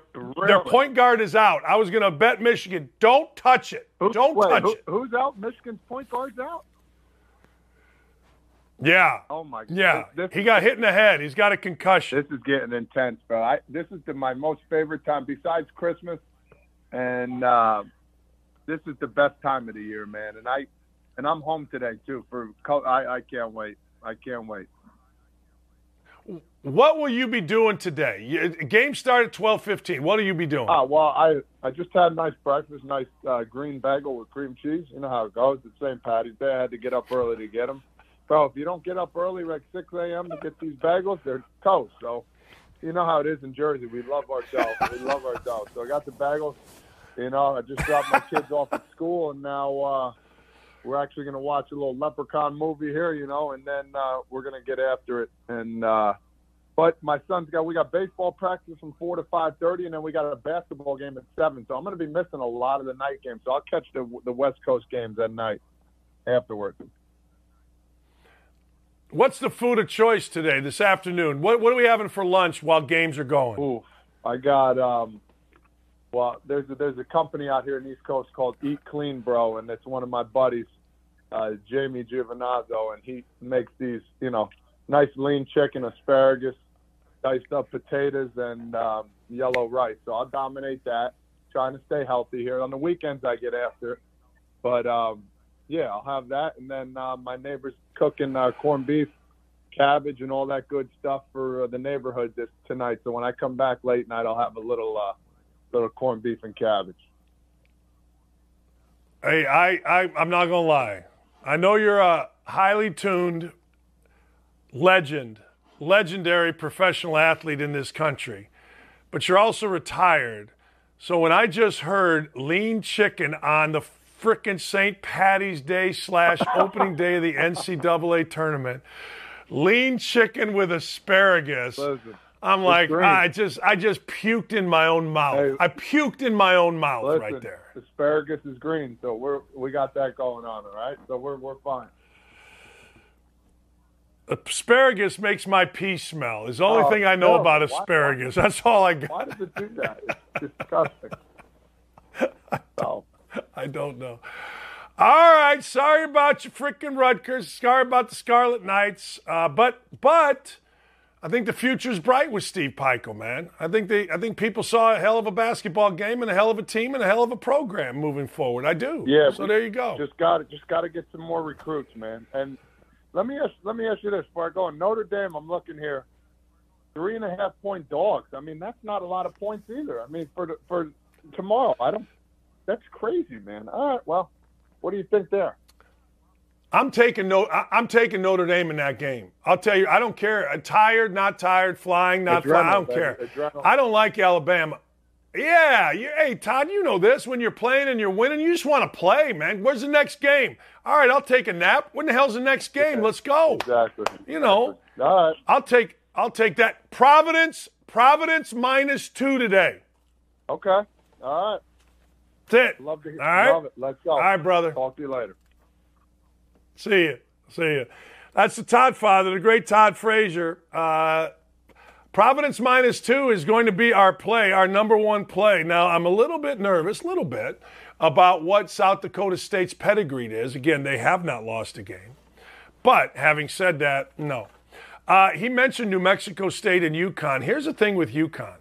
their point guard is out. I was going to bet Michigan. Don't touch it. who- Don't wait, touch who- it. Who's out? Michigan's point guard's out. Yeah. Oh my. God. Yeah. This, He got hit in the head. He's got a concussion. This is getting intense, bro. I, this is the, my most favorite time besides Christmas, and uh, this is the best time of the year, man. And I, and I'm home today too. For co- I, I can't wait. I can't wait. What will you be doing today? Game start at twelve fifteen. What will you be doing? Ah, well, I I just had a nice breakfast, nice uh, green bagel with cream cheese. You know how it goes. It's St. Patty's Day. I had to get up early to get them. Bro, if you don't get up early, like 6 a.m. to get these bagels, they're toast. So, you know how it is in Jersey. We love our dough. we love our dough. So I got the bagels. You know, I just dropped my kids off at school, and now uh, we're actually going to watch a little Leprechaun movie here. You know, and then uh, we're going to get after it. And uh, but my son's got we got baseball practice from four to five thirty, and then we got a basketball game at seven. So I'm going to be missing a lot of the night games. So I'll catch the the West Coast games at night afterwards. What's the food of choice today, this afternoon? What what are we having for lunch while games are going? Ooh, I got um. Well, there's a, there's a company out here in the East Coast called Eat Clean, bro, and it's one of my buddies, uh, Jamie Giovinazzo, and he makes these, you know, nice lean chicken, asparagus, diced up potatoes, and um, yellow rice. So I'll dominate that. Trying to stay healthy here. On the weekends, I get after it, but um, yeah, I'll have that, and then uh, my neighbor's cooking uh, corned beef, cabbage and all that good stuff for uh, the neighborhood this tonight. So when I come back late night, I'll have a little uh, little corned beef and cabbage. Hey, I, I I'm not gonna lie. I know you're a highly tuned legend, legendary professional athlete in this country, but you're also retired. So when I just heard lean chicken on the frickin' St. Patty's Day slash opening day of the NCAA tournament, lean chicken with asparagus. Listen, I'm like. I just, I just puked in my own mouth. Hey. I puked in my own mouth listen, right there. asparagus is green, so we're we got that going on, all right. So we're we're fine. Asparagus makes my pee smell. Is the only Oh, thing I know no. about Why- asparagus. That's all I got. Why does it do that? It's disgusting. Oh, I don't know. All right, sorry about your freaking Rutgers. Sorry about the Scarlet Knights. Uh, but but I think the future's bright with Steve Pikiell, man. I think they I think people saw a hell of a basketball game and a hell of a team and a hell of a program moving forward. I do. Yeah, So there you go. just got to just got to get some more recruits, man. And let me ask let me ask you this before I go. on. Notre Dame, I'm looking here, three and a half point dogs. I mean, that's not a lot of points either. I mean, for the, for tomorrow, I don't. That's crazy, man. All right, well, what do you think there? I'm taking no. I'm taking Notre Dame in that game. I'll tell you. I don't care. Uh, Tired, not tired, flying, not flying. I don't care. adrenaline. I don't like Alabama. Yeah, you, hey Todd, you know this. When you're playing and you're winning, you just want to play, man. Where's the next game? All right, I'll take a nap. When the hell's the next game? Let's go. Exactly. You know, All right. I'll take. I'll take that. Providence. Providence minus two today. Okay. All right. That's it. Love to hear. All right. Love it. Let's go. All right, brother. Talk to you later. See you. See you. That's the Todd father, the great Todd Frazier. Uh, Providence minus two is going to be our play, our number one play. Now, I'm a little bit nervous, a little bit, about what South Dakota State's pedigree is. Again, they have not lost a game. But having said that, no. Uh, he mentioned New Mexico State and UConn. Here's the thing with UConn.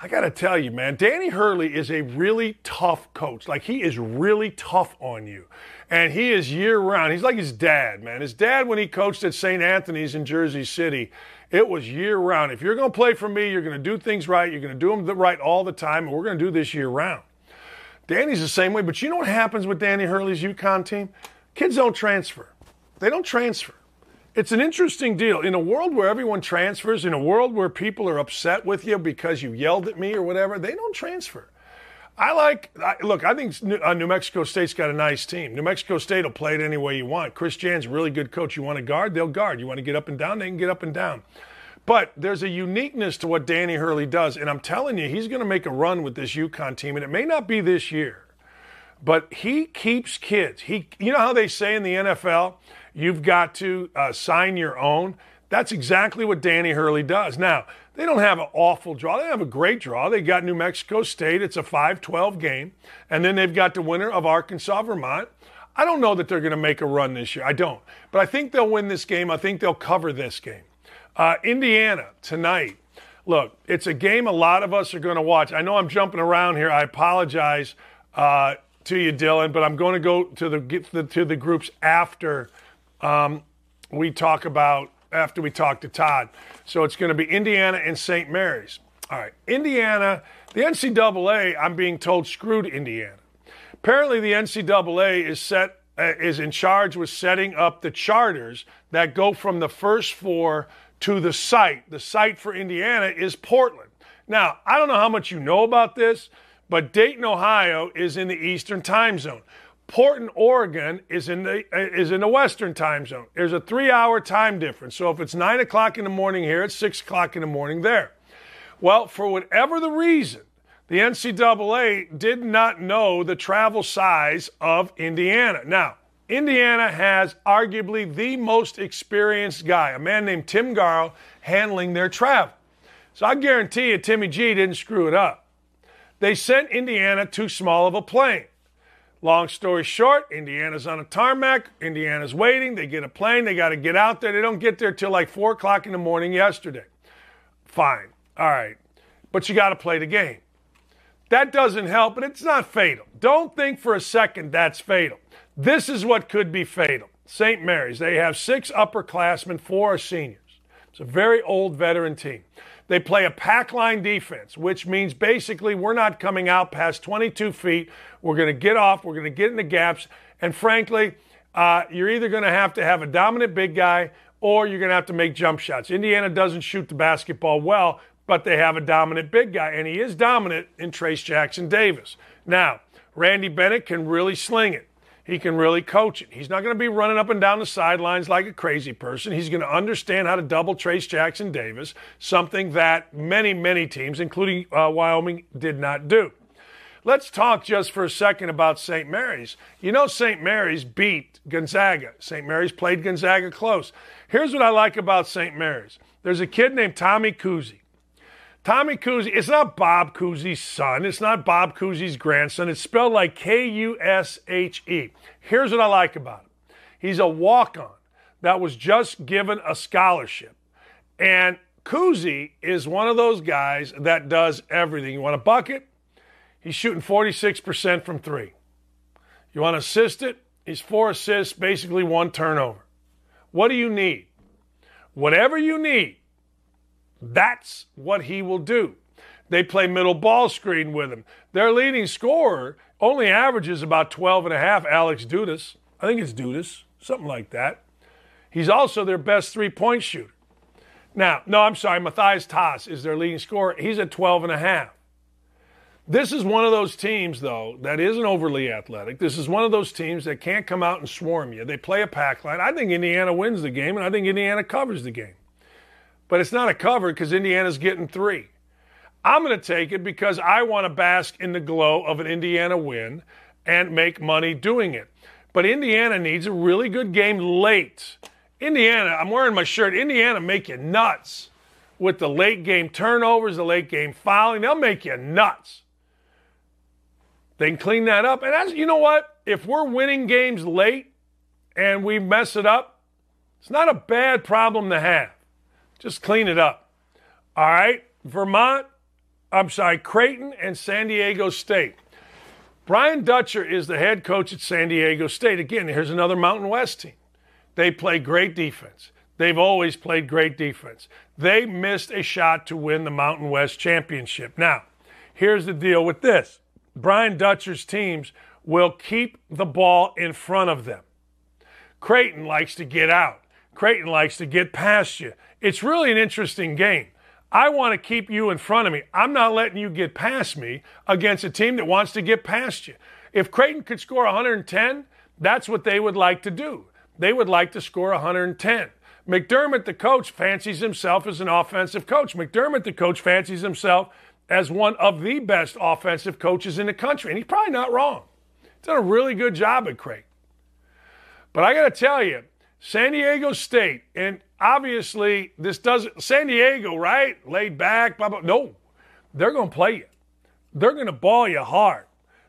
I got to tell you, man, Danny Hurley is a really tough coach. Like, he is really tough on you. And he is year round. He's like his dad, man. His dad, when he coached at St. Anthony's in Jersey City, it was year round. If you're going to play for me, you're going to do things right. You're going to do them the right all the time. And we're going to do this year round. Danny's the same way. But you know what happens with Danny Hurley's UConn team? Kids don't transfer. They don't transfer. It's an interesting deal. In a world where everyone transfers, in a world where people are upset with you because you yelled at me or whatever, they don't transfer. I like, I, look, I think New, uh, New Mexico State's got a nice team. New Mexico State will play it any way you want. Chris Jans a really good coach. You want to guard, they'll guard. You want to get up and down, they can get up and down. But there's a uniqueness to what Danny Hurley does. And I'm telling you, he's going to make a run with this UConn team. And it may not be this year, but he keeps kids. He, you know how they say in the NFL, you've got to uh, sign your own. That's exactly what Danny Hurley does. Now they don't have an awful draw. They have a great draw. They got New Mexico State. It's a 5-12 game, and then they've got the winner of Arkansas Vermont. I don't know that they're going to make a run this year. I don't, but I think they'll win this game. I think they'll cover this game. Uh, Indiana tonight. Look, it's a game a lot of us are going to watch. I know I'm jumping around here. I apologize uh, to you, Dylan, but I'm going to go to the, to the groups after um, we talk about after we talk to Todd. So it's going to be Indiana and St. Mary's. All right, Indiana. The NCAA, I'm being told, screwed Indiana. Apparently, the NCAA is set uh, is in charge with setting up the charters that go from the first four to the site. The site for Indiana is Portland. Now, I don't know how much you know about this, but Dayton, Ohio is in the Eastern time zone. Portland, Oregon is in the uh, is in the Western time zone. There's a three-hour time difference. So if it's nine o'clock in the morning here, it's six o'clock in the morning there. Well, for whatever the reason, the NCAA did not know the travel size of Indiana. Now, Indiana has arguably the most experienced guy, a man named Tim Garl, handling their travel. So I guarantee you, Timmy G didn't screw it up. They sent Indiana too small of a plane. Long story short, Indiana's on a tarmac. Indiana's waiting. They get a plane. They got to get out there. They don't get there till like 4 o'clock in the morning yesterday. Fine. All right. But you got to play the game. That doesn't help, but it's not fatal. Don't think for a second that's fatal. This is what could be fatal. St. Mary's, they have six upperclassmen, four are seniors. It's a very old veteran team. They play a pack line defense, which means basically we're not coming out past 22 feet. We're going to get off, we're going to get in the gaps, and frankly, uh, you're either going to have to have a dominant big guy or you're going to have to make jump shots. Indiana doesn't shoot the basketball well, but they have a dominant big guy, and he is dominant in Trayce Jackson-Davis. Now, Randy Bennett can really sling it. He can really coach it. He's not going to be running up and down the sidelines like a crazy person. He's going to understand how to double Trayce Jackson-Davis, something that many, many teams, including uh, Wyoming, did not do. Let's talk just for a second about St. Mary's. You know, St. Mary's beat Gonzaga. St. Mary's played Gonzaga close. Here's what I like about St. Mary's there's a kid named Tommy Kuhse. Tommy Kuhse, it's not Bob Cousy's son. It's not Bob Cousy's grandson. It's spelled like K U S H E. Here's what I like about him he's a walk on that was just given a scholarship. And Kuhse is one of those guys that does everything. You want a bucket? He's shooting 46% from three. You want to assist it? He's four assists, basically one turnover. What do you need? Whatever you need, that's what he will do. They play middle ball screen with him. Their leading scorer only averages about 12 and a half, Alex Dudas. I think it's Dudas, something like that. He's also their best three point shooter. Now, no, I'm sorry, Matthias Tass is their leading scorer. He's at 12 and a half. This is one of those teams, though, that isn't overly athletic. This is one of those teams that can't come out and swarm you. They play a pack line. I think Indiana wins the game, and I think Indiana covers the game but it's not a cover because Indiana's getting three. I'm going to take it because I want to bask in the glow of an Indiana win and make money doing it. But Indiana needs a really good game late. Indiana, I'm wearing my shirt. Indiana make you nuts with the late game turnovers, the late game fouling. They'll make you nuts. They can clean that up. And as you know what? If we're winning games late and we mess it up, it's not a bad problem to have. Just clean it up. All right. Vermont, I'm sorry, Creighton and San Diego State. Brian Dutcher is the head coach at San Diego State. Again, here's another Mountain West team. They play great defense. They've always played great defense. They missed a shot to win the Mountain West championship. Now, here's the deal with this Brian Dutcher's teams will keep the ball in front of them. Creighton likes to get out. Creighton likes to get past you. It's really an interesting game. I want to keep you in front of me. I'm not letting you get past me against a team that wants to get past you. If Creighton could score 110, that's what they would like to do. They would like to score 110. McDermott, the coach, fancies himself as an offensive coach. McDermott, the coach, fancies himself as one of the best offensive coaches in the country. And he's probably not wrong. He's done a really good job at Creighton. But I got to tell you, San Diego State, and obviously this doesn't, San Diego, right? Laid back, blah, blah. No, they're going to play you. They're going to ball you hard.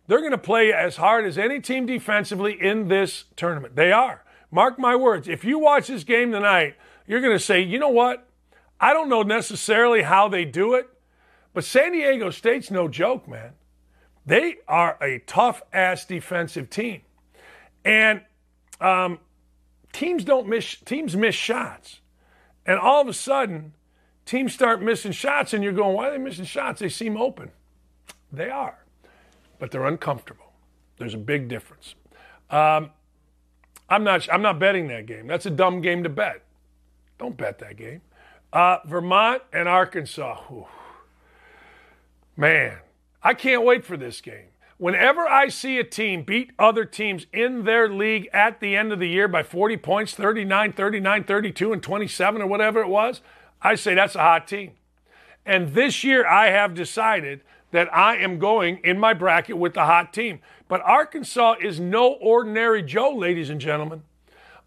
They're going to play you as hard as any team defensively in this tournament. They are. Mark my words. If you watch this game tonight, you're going to say, you know what? I don't know necessarily how they do it, but San Diego State's no joke, man. They are a tough ass defensive team. And um, teams don't miss teams miss shots. And all of a sudden, teams start missing shots, and you're going, why are they missing shots? They seem open. They are, but they're uncomfortable. There's a big difference. Um, I'm not. I'm not betting that game. That's a dumb game to bet. Don't bet that game. Uh, Vermont and Arkansas. Whew. Man, I can't wait for this game. Whenever I see a team beat other teams in their league at the end of the year by 40 points, 39, 39, 32, and 27, or whatever it was, I say that's a hot team. And this year I have decided that I am going in my bracket with the hot team. But Arkansas is no ordinary Joe, ladies and gentlemen.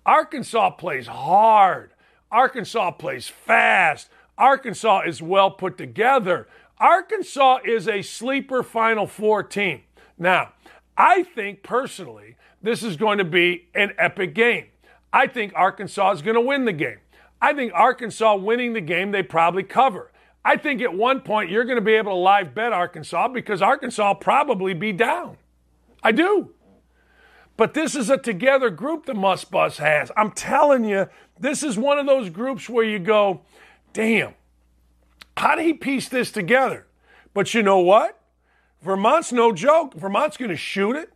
Arkansas plays hard. Arkansas plays fast. Arkansas is well put together. Arkansas is a sleeper Final Four team. Now, I think personally, this is going to be an epic game. I think Arkansas is going to win the game. I think Arkansas winning the game, they probably cover. I think at one point you're going to be able to live bet Arkansas because Arkansas will probably be down. I do. But this is a together group the Muss Bus has. I'm telling you, this is one of those groups where you go, damn, how did he piece this together? But you know what? Vermont's no joke. Vermont's going to shoot it.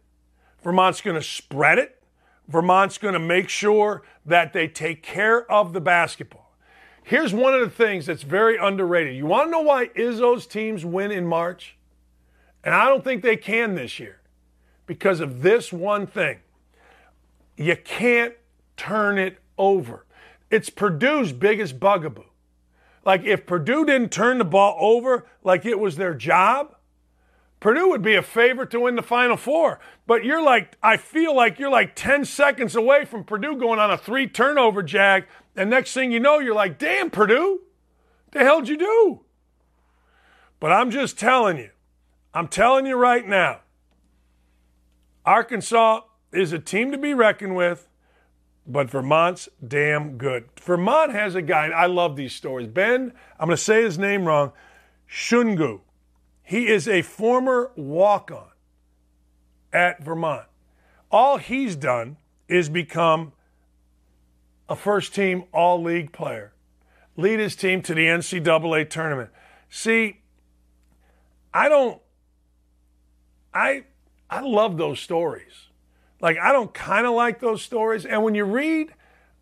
Vermont's going to spread it. Vermont's going to make sure that they take care of the basketball. Here's one of the things that's very underrated. You want to know why Izzo's teams win in March? And I don't think they can this year because of this one thing. You can't turn it over. It's Purdue's biggest bugaboo. Like, if Purdue didn't turn the ball over like it was their job, Purdue would be a favorite to win the Final Four. But you're like, I feel like you're like 10 seconds away from Purdue going on a three turnover jag. And next thing you know, you're like, damn, Purdue, the hell'd you do? But I'm just telling you, I'm telling you right now, Arkansas is a team to be reckoned with, but Vermont's damn good. Vermont has a guy, I love these stories. Ben, I'm going to say his name wrong, Shungu. He is a former walk on at Vermont. All he's done is become a first team all league player, lead his team to the NCAA tournament. See, I don't, I, I love those stories. Like, I don't kind of like those stories. And when you read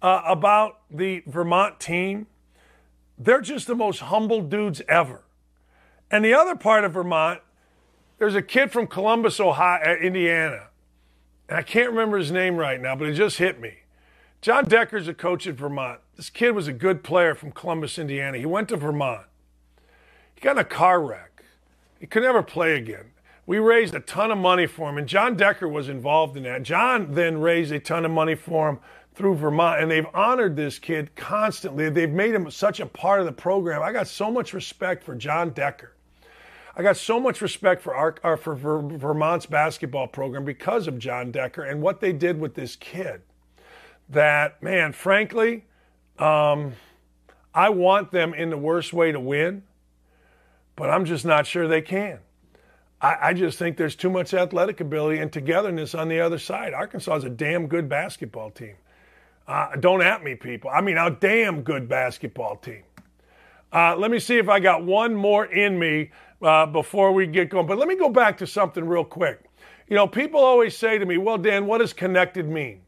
uh, about the Vermont team, they're just the most humble dudes ever. And the other part of Vermont, there's a kid from Columbus, Ohio, uh, Indiana. And I can't remember his name right now, but it just hit me. John Becker's a coach at Vermont. This kid was a good player from Columbus, Indiana. He went to Vermont. He got in a car wreck. He could never play again. We raised a ton of money for him, and John Becker was involved in that. John then raised a ton of money for him through Vermont, and they've honored this kid constantly. They've made him such a part of the program. I got so much respect for John Becker. I got so much respect for our, our for Vermont's basketball program because of John Becker and what they did with this kid. That man, frankly, um, I want them in the worst way to win, but I'm just not sure they can. I, I just think there's too much athletic ability and togetherness on the other side. Arkansas is a damn good basketball team. Uh, don't at me, people. I mean, a damn good basketball team. Uh, let me see if I got one more in me uh, before we get going. But let me go back to something real quick. You know, people always say to me, well, Dan, what does connected mean?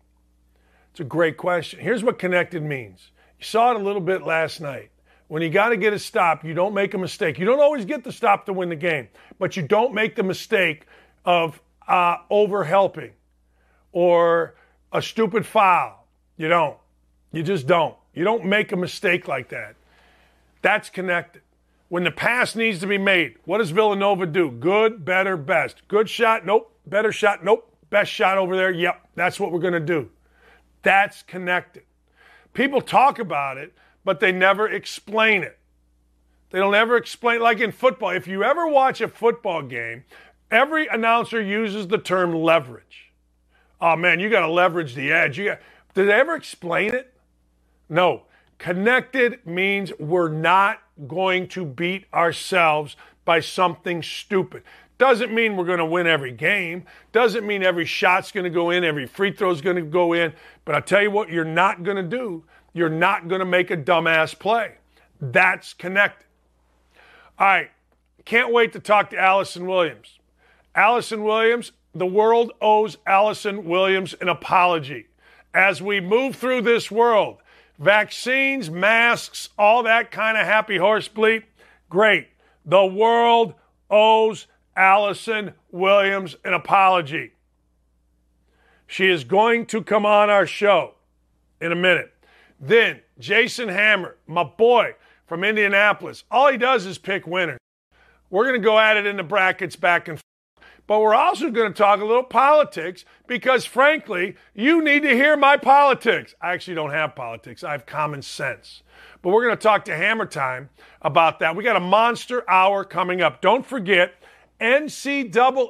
It's a great question. Here's what connected means. You saw it a little bit last night. When you got to get a stop, you don't make a mistake. You don't always get the stop to win the game, but you don't make the mistake of uh, over helping or a stupid foul. You don't. You just don't. You don't make a mistake like that. That's connected. When the pass needs to be made, what does Villanova do? Good, better, best. Good shot, nope. Better shot, nope. Best shot over there, yep. That's what we're going to do. That's connected. People talk about it, but they never explain it. They don't ever explain, like in football. If you ever watch a football game, every announcer uses the term leverage. Oh man, you got to leverage the edge. You got, did they ever explain it? No. Connected means we're not going to beat ourselves by something stupid. Doesn't mean we're going to win every game. Doesn't mean every shot's going to go in, every free throw's going to go in. But I'll tell you what, you're not going to do you're not going to make a dumbass play. That's connected. All right. Can't wait to talk to Allison Williams. Allison Williams, the world owes Allison Williams an apology. As we move through this world, vaccines, masks, all that kind of happy horse bleep, great. The world owes Allison Williams an apology. She is going to come on our show in a minute. Then Jason Hammer, my boy from Indianapolis, all he does is pick winners. We're going to go at it in the brackets back and forth. But we're also going to talk a little politics because, frankly, you need to hear my politics. I actually don't have politics, I have common sense. But we're going to talk to Hammer Time about that. We got a monster hour coming up. Don't forget, NCAA.com.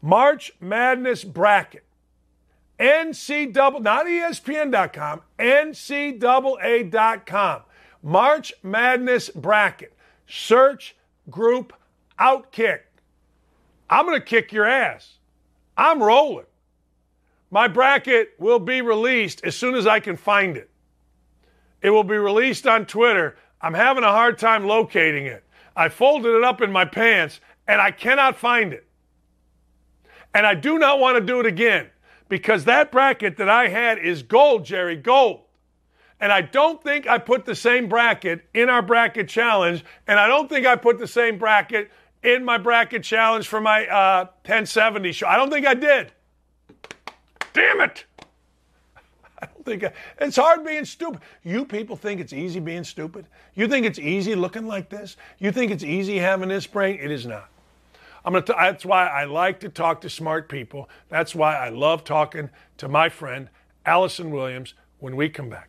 March Madness Bracket. NCAA, not ESPN.com, NCAA.com. March Madness Bracket. Search group outkick. I'm going to kick your ass. I'm rolling. My bracket will be released as soon as I can find it. It will be released on Twitter. I'm having a hard time locating it. I folded it up in my pants and I cannot find it. And I do not want to do it again because that bracket that I had is gold, Jerry, gold. And I don't think I put the same bracket in our bracket challenge. And I don't think I put the same bracket in my bracket challenge for my uh, 1070 show. I don't think I did. Damn it. I don't think I, it's hard being stupid. You people think it's easy being stupid? You think it's easy looking like this? You think it's easy having this brain? It is not. I'm gonna. T- that's why I like to talk to smart people. That's why I love talking to my friend Allison Williams when we come back.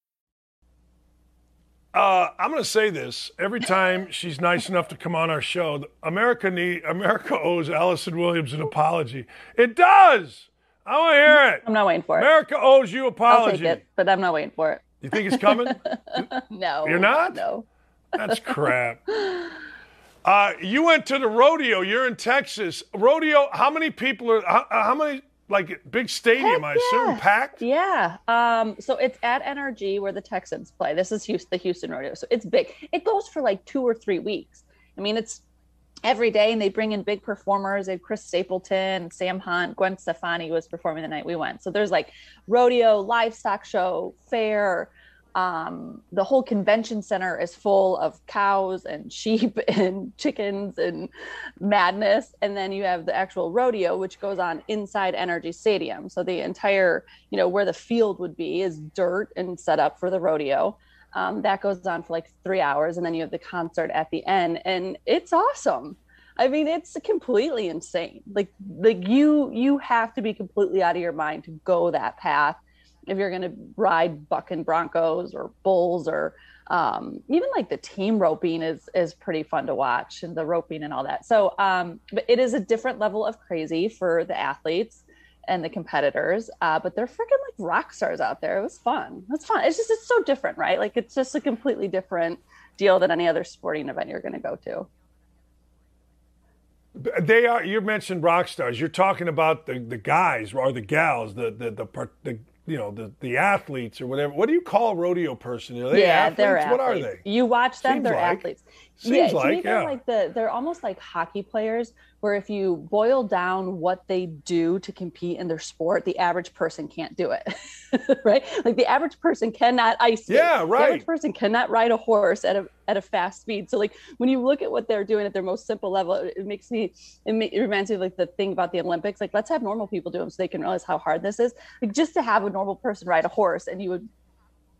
Uh, I'm going to say this every time she's nice enough to come on our show. America need America owes Allison Williams an apology. It does. I want to hear it. I'm not waiting for it. America owes you apology. I'll take it, but I'm not waiting for it. You think it's coming? no. You're not? No. That's crap. Uh, you went to the rodeo. You're in Texas. Rodeo. How many people are? How, how many? Like big stadium, Heck I assume, packed. Yeah. Um, so it's at NRG where the Texans play. This is Houston, the Houston rodeo. So it's big. It goes for like two or three weeks. I mean, it's every day, and they bring in big performers. They have Chris Stapleton, Sam Hunt, Gwen Stefani was performing the night we went. So there's like rodeo, livestock show, fair. Um, the whole convention center is full of cows and sheep and chickens and madness. And then you have the actual rodeo, which goes on inside NRG Stadium. So the entire, you know, where the field would be is dirt and set up for the rodeo. Um, that goes on for like three hours, and then you have the concert at the end, and it's awesome. I mean, it's completely insane. Like, like you you have to be completely out of your mind to go that path if you're going to ride bucking broncos or bulls or um, even like the team roping is is pretty fun to watch and the roping and all that. So, um, but it is a different level of crazy for the athletes and the competitors. Uh, but they're freaking like rock stars out there. It was fun. It's fun. It's just it's so different, right? Like it's just a completely different deal than any other sporting event you're going to go to. They are. You mentioned rock stars. You're talking about the, the guys or the gals, the the the, the you know the the athletes or whatever. What do you call a rodeo person? Are they yeah, athletes? they're athletes. What are they? You watch them, Seems they're like. athletes. Seems yeah, to like, me, they're yeah. like the they're almost like hockey players where if you boil down what they do to compete in their sport, the average person can't do it. right? Like the average person cannot ice skate. Yeah, The right. average person cannot ride a horse at a at a fast speed. So like when you look at what they're doing at their most simple level, it it makes me it, ma- it reminds me of like the thing about the Olympics. Like let's have normal people do them so they can realize how hard this is. Like just to have a normal person ride a horse and you would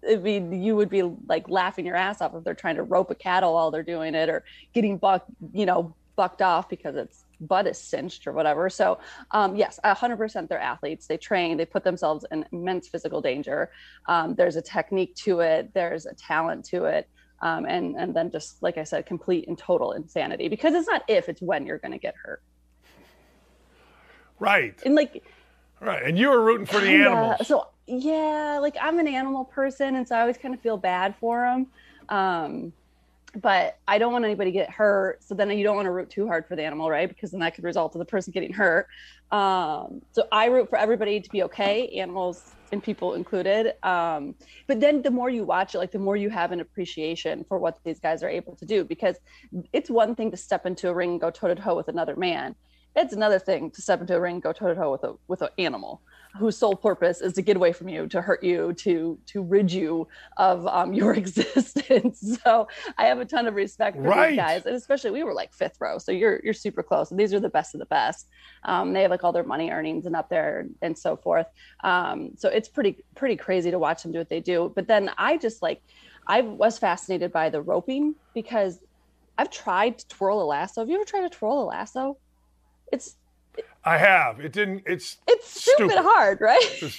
I mean, you would be like laughing your ass off if they're trying to rope a cattle while they're doing it, or getting buck, you know, bucked off because its butt is cinched or whatever. So, um, yes, hundred percent, they're athletes. They train. They put themselves in immense physical danger. Um, there's a technique to it. There's a talent to it. Um, and and then just like I said, complete and total insanity because it's not if, it's when you're going to get hurt. Right, And like right. And you were rooting for the animals. So yeah, like I'm an animal person, and so I always kind of feel bad for them. Um, but I don't want anybody to get hurt. So then you don't want to root too hard for the animal, right? Because then that could result in the person getting hurt. Um, so I root for everybody to be okay, animals and people included. Um, but then the more you watch it, like the more you have an appreciation for what these guys are able to do. Because it's one thing to step into a ring and go toe to toe with another man. It's another thing to step into a ring and go toe to toe with a with an animal whose sole purpose is to get away from you, to hurt you, to to rid you of um, your existence. So I have a ton of respect for Right. these guys, and especially we were like fifth row, so you're you're super close. And these are the best of the best. Um, they have like all their money earnings and up there and so forth. Um, so it's pretty pretty crazy to watch them do what they do. But then I just like I was fascinated by the roping because I've tried to twirl a lasso. Have you ever tried to twirl a lasso? It's I have. It didn't. It's it's stupid, stupid. hard, right?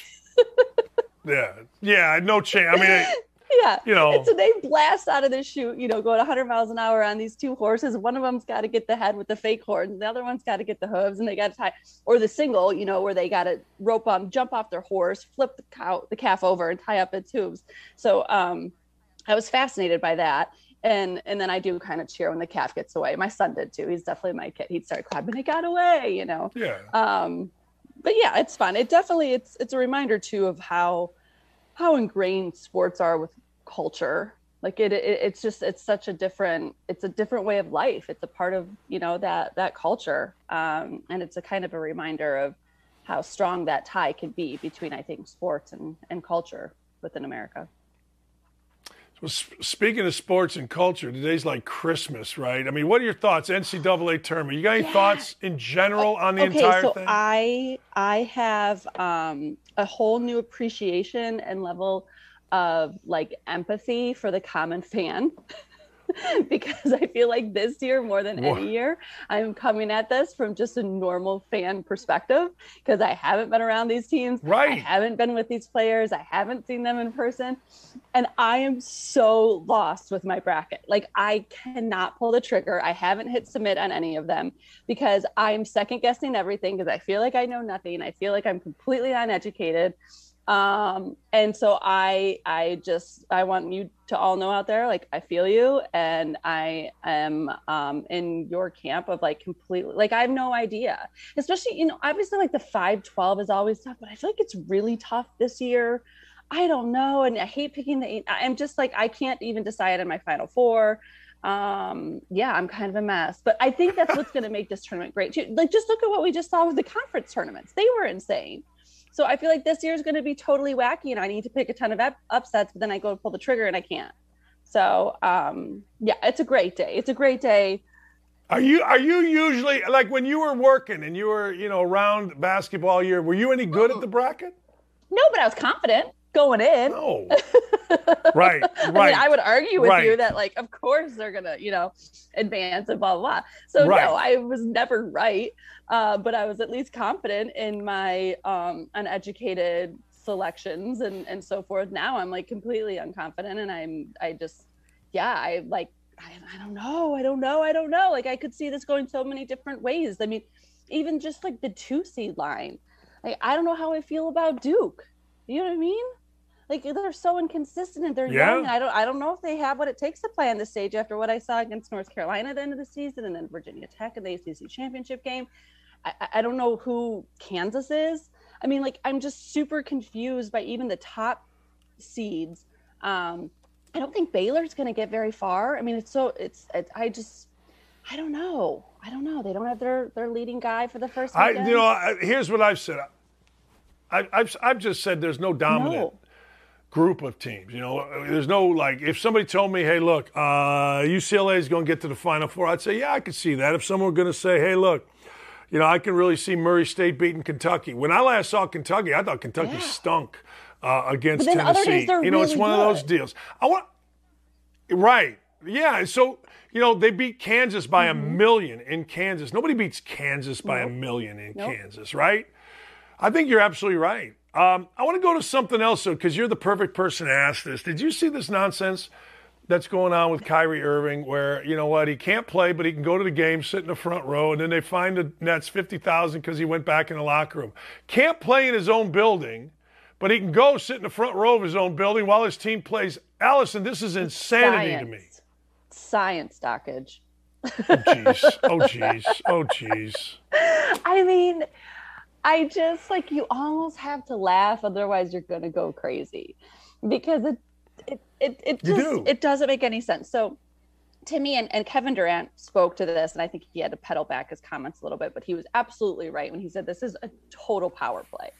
yeah, yeah. No chance. I mean. It, yeah. You know. And so they blast out of the chute, you know, going 100 miles an hour on these two horses. One of them's got to get the head with the fake horns, the other one's got to get the hooves, and they got to tie, or the single, you know, where they got to rope on, jump off their horse, flip the cow, the calf over, and tie up its hooves. So um, I was fascinated by that. And and then I do kind of cheer when the calf gets away. My son did too. He's definitely my kid. He'd start clapping, it got away, you know. Yeah. Um, but yeah, it's fun. It definitely it's it's a reminder too of how how ingrained sports are with culture like it, it, it's just it's such a different it's a different way of life it's a part of you know that that culture um, and it's a kind of a reminder of how strong that tie can be between i think sports and and culture within america so speaking of sports and culture today's like christmas right? I mean what are your thoughts? Ncaa tournament. You got any yeah. thoughts in general on the okay, entire so thing? I i have um, a whole new appreciation and level of like empathy for the common fan because I feel like this year more than any year I'm coming at this from just a normal fan perspective because I haven't been around these teams. Right. I haven't been with these players. I haven't seen them in person. And I am so lost with my bracket. Like I cannot pull the trigger. I haven't hit submit on any of them because I'm second guessing everything because I feel like I know nothing. I feel like I'm completely uneducated um and so i i just i want you to all know out there like i feel you and i am um in your camp of like completely like i have no idea. Especially you know obviously like the 512 is always tough but i feel like it's really tough this year. I don't know and i hate picking the eight i'm just like i can't even decide on my final four. Um yeah i'm kind of a mess but i think that's what's going to make this tournament great too. Like just look at what we just saw with the conference tournaments. They were insane so I feel like this year is going to be totally wacky, and I need to pick a ton of up- upsets, but then I go to pull the trigger and I can't. So um, yeah, it's a great day. It's a great day. Are you are you usually like when you were working and you were you know around basketball year? Were you any good at the bracket? No, but I was confident going in. No. right, right. I mean, I would argue with right. you that, like, of course they're gonna, you know, advance and blah blah. blah. So right. no, I was never right, uh, but I was at least confident in my um, uneducated selections and and so forth. Now I'm like completely unconfident, and I'm I just, yeah, I like. I, I don't know. I don't know. I don't know. Like I could see this going so many different ways. I mean, even just like the two seed line. Like I don't know how I feel about Duke. You know what I mean? Like they're so inconsistent and they're yeah. young. I don't I don't know if they have what it takes to play on the stage after what I saw against North Carolina at the end of the season and then Virginia Tech in the ACC championship game. I, I don't know who Kansas is. I mean, like I'm just super confused by even the top seeds. Um, I don't think Baylor's going to get very far. I mean, it's so it's, it's I just I don't know. I don't know. They don't have their their leading guy for the first. I you know here's what I've said. I, have I've just said there's no dominant. No group of teams. You know, there's no like if somebody told me, "Hey, look, uh, UCLA is going to get to the Final Four, I'd say, "Yeah, I could see that." If someone were going to say, "Hey, look," you know, I can really see Murray State beating Kentucky. When I last saw Kentucky, I thought Kentucky yeah. stunk uh, against Tennessee. you know, really it's one good. of those deals. I want right. Yeah, so you know they beat Kansas by mm-hmm. a million in Kansas. Nobody beats Kansas by nope. a million in nope. Kansas, right? I think you're absolutely right. Um, I want to go to something else, though, because you're the perfect person to ask this. Did you see this nonsense that's going on with Kyrie Irving, where you know what he can't play, but he can go to the game, sit in the front row, and then they find the Nets fifty thousand because he went back in the locker room. Can't play in his own building, but he can go sit in the front row of his own building while his team plays. Allison, this is insanity Science. to me. Science, Dakich. oh jeez. Oh jeez. Oh jeez. I mean I just like you almost have to laugh, otherwise you're gonna go crazy, because it it it, it just do. it doesn't make any sense. So Timmy and, and Kevin Durant spoke to this, and I think he had to pedal back his comments a little bit, but he was absolutely right when he said this is a total power play.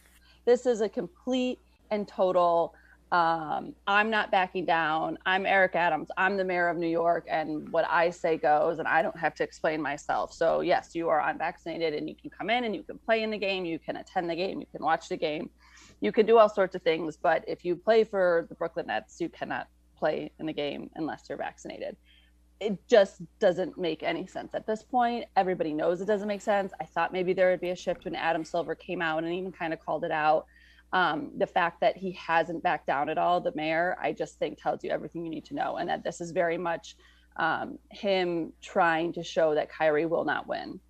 This is a complete and total um, I'm not backing down. I'm Eric Adams. I'm the mayor of New York, and what I say goes, and I don't have to explain myself. So, yes, you are unvaccinated, and you can come in and you can play in the game, you can attend the game, you can watch the game, you can do all sorts of things. But if you play for the Brooklyn Nets, you cannot play in the game unless you're vaccinated. it just doesn't make any sense at this point. Everybody knows it doesn't make sense. I thought maybe there would be a shift when Adam Silver came out and even kind of called it out. Um, the fact that he hasn't backed down at all, the mayor, I just think tells you everything you need to know, and that this is very much um, him trying to show that Kyrie will not win.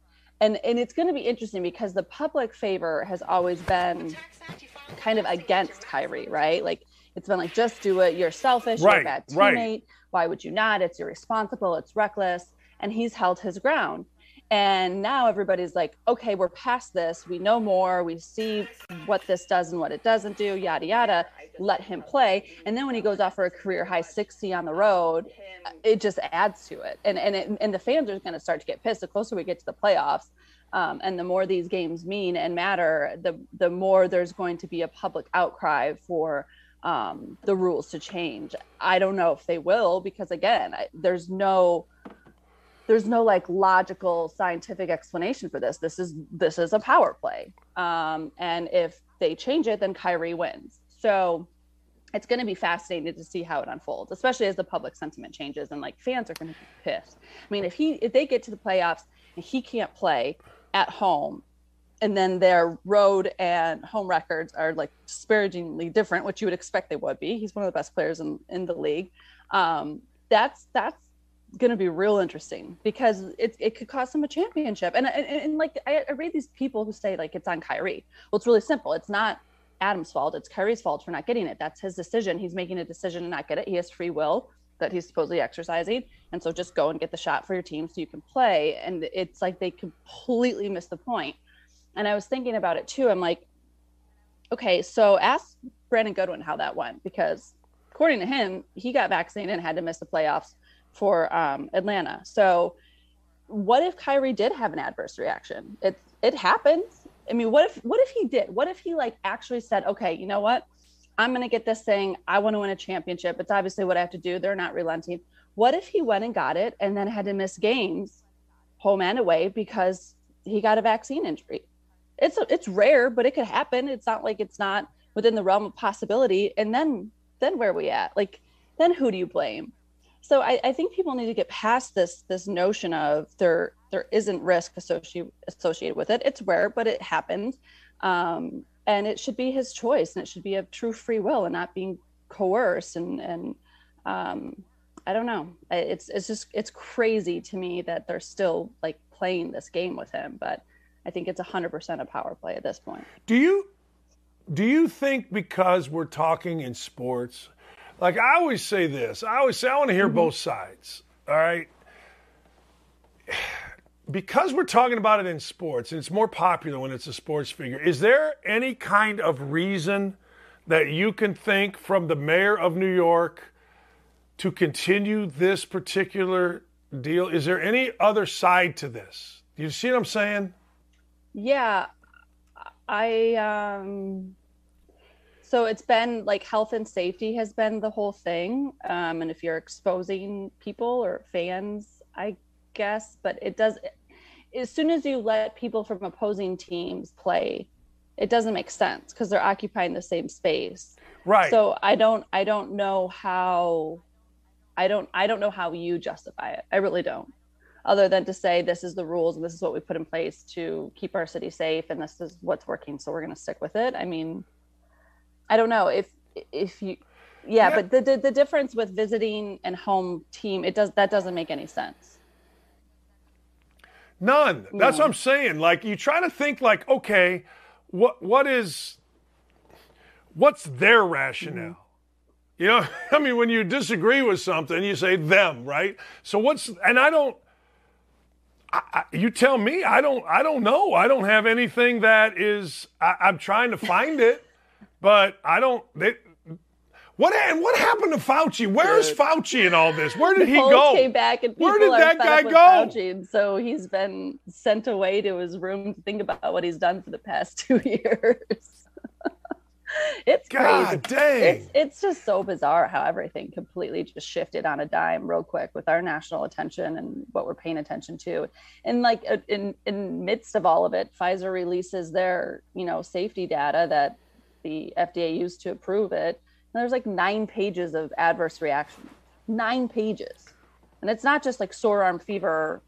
And and it's going to be interesting because the public favor has always been kind of against Kyrie, right? Like it's been like just do it. You're selfish. Right, You're a bad teammate. right. Why would you not? It's irresponsible. It's reckless. And he's held his ground. And now everybody's like, okay, we're past this. We know more. We see what this does and what it doesn't do, yada, yada. Let him play. And then when he goes off for a career high 60 on the road, it just adds to it. And, and, it, and the fans are going to start to get pissed the closer we get to the playoffs. Um, and the more these games mean and matter, the, the more there's going to be a public outcry for um, the rules to change. I don't know if they will because again, I, there's no there's no like logical scientific explanation for this. This is this is a power play, um, and if they change it, then Kyrie wins. So it's going to be fascinating to see how it unfolds, especially as the public sentiment changes and like fans are going to be pissed. I mean, if he if they get to the playoffs and he can't play at home and then their road and home records are like disparagingly different, which you would expect they would be. He's one of the best players in, in the league. Um, that's that's going to be real interesting because it, it could cost him a championship. And, and, and like I, I read these people who say like it's on Kyrie. Well, it's really simple. It's not Adam's fault. It's Kyrie's fault for not getting it. That's his decision. He's making a decision to not get it. He has free will that he's supposedly exercising. And so just go and get the shot for your team so you can play. And it's like they completely miss the point. And I was thinking about it too. I'm like, okay, so ask Brandon Goodwin how that went because according to him, he got vaccinated and had to miss the playoffs for um, Atlanta. So what if Kyrie did have an adverse reaction? It it happens. I mean, what if what if he did? What if he like actually said, okay, you know what? I'm gonna get this thing. I want to win a championship. It's obviously what I have to do. They're not relenting. What if he went and got it and then had to miss games, home and away, because he got a vaccine injury? it's it's rare, but it could happen. It's not like it's not within the realm of possibility. And then then where are we at? Like then who do you blame? So I, I think people need to get past this this notion of there there isn't risk associated associated with it. It's rare, but it happens. Um, and it should be his choice and it should be a true free will and not being coerced and and um, I don't know. It's it's just it's crazy to me that they're still like playing this game with him, but I think it's 100% a power play at this point. Do you do you think because we're talking in sports, like I always say this, I always say I want to hear mm-hmm. both sides. All right. Because we're talking about it in sports and it's more popular when it's a sports figure, is there any kind of reason that you can think from the mayor of New York to continue this particular deal? Is there any other side to this? Do you see what I'm saying? Yeah, I um so it's been like health and safety has been the whole thing. Um and if you're exposing people or fans, I guess, but it does as soon as you let people from opposing teams play, it doesn't make sense because they're occupying the same space. Right. So I don't I don't know how I don't I don't know how you justify it. I really don't other than to say this is the rules and this is what we put in place to keep our city safe and this is what's working so we're going to stick with it i mean i don't know if if you yeah, yeah. but the, the, the difference with visiting and home team it does that doesn't make any sense none that's what i'm saying like you try to think like okay what what is what's their rationale mm-hmm. You know, I mean, when you disagree with something, you say them, right? So what's, and I don't, I, you tell me. I don't. I don't know. I don't have anything that is. I, am trying to find it, but I don't. They, what and what happened to Fauci? Where's Fauci in all this? Where did he go? Came back and Where did that guy go? Fauci, so he's been sent away to his room to think about what he's done for the past two years. it's God crazy. Dang. It's, it's just so bizarre how everything completely just shifted on a dime real quick with our national attention and what we're paying attention to. And like uh, in in midst of all of it, Pfizer releases their you know safety data that the FDA used to approve it. And there's like nine pages of adverse reaction. Nine pages. and it's not just like sore arm fever.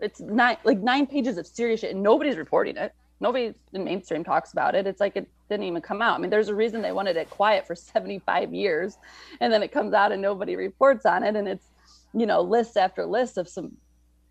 It's nine like nine pages of serious shit, and nobody's reporting it. Nobody in mainstream talks about it. It's like it didn't even come out. I mean, there's a reason they wanted it quiet for 75 years, and then it comes out and nobody reports on it, and it's you know list after list of some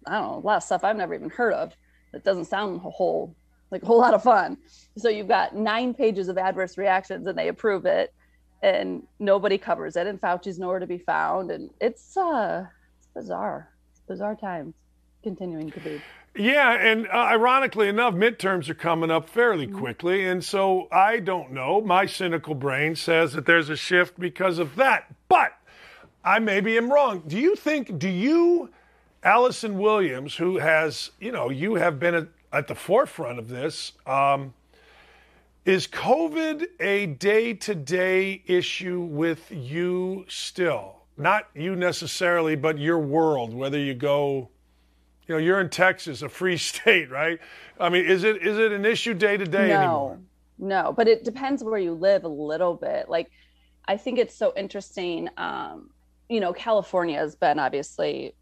I don't know a lot of stuff I've never even heard of. That doesn't sound a whole like a whole lot of fun. So you've got nine pages of adverse reactions, and they approve it and nobody covers it and fauci's nowhere to be found. And it's uh it's bizarre. It's bizarre times continuing to be. Yeah and uh, ironically enough midterms are coming up fairly mm-hmm. quickly. And so i don't know. My cynical brain says that there's a shift because of that. But i maybe am wrong. Do you think do you allison williams who has you know you have been at, at the forefront of this um, is COVID a day to day issue with you still? Not you necessarily, but your world, whether you go, you know, you're in Texas, a free state, right? I mean, is it is it an issue day to day anymore? No, but it depends where you live a little bit. Like, I think it's so interesting. Um, you know, California has been obviously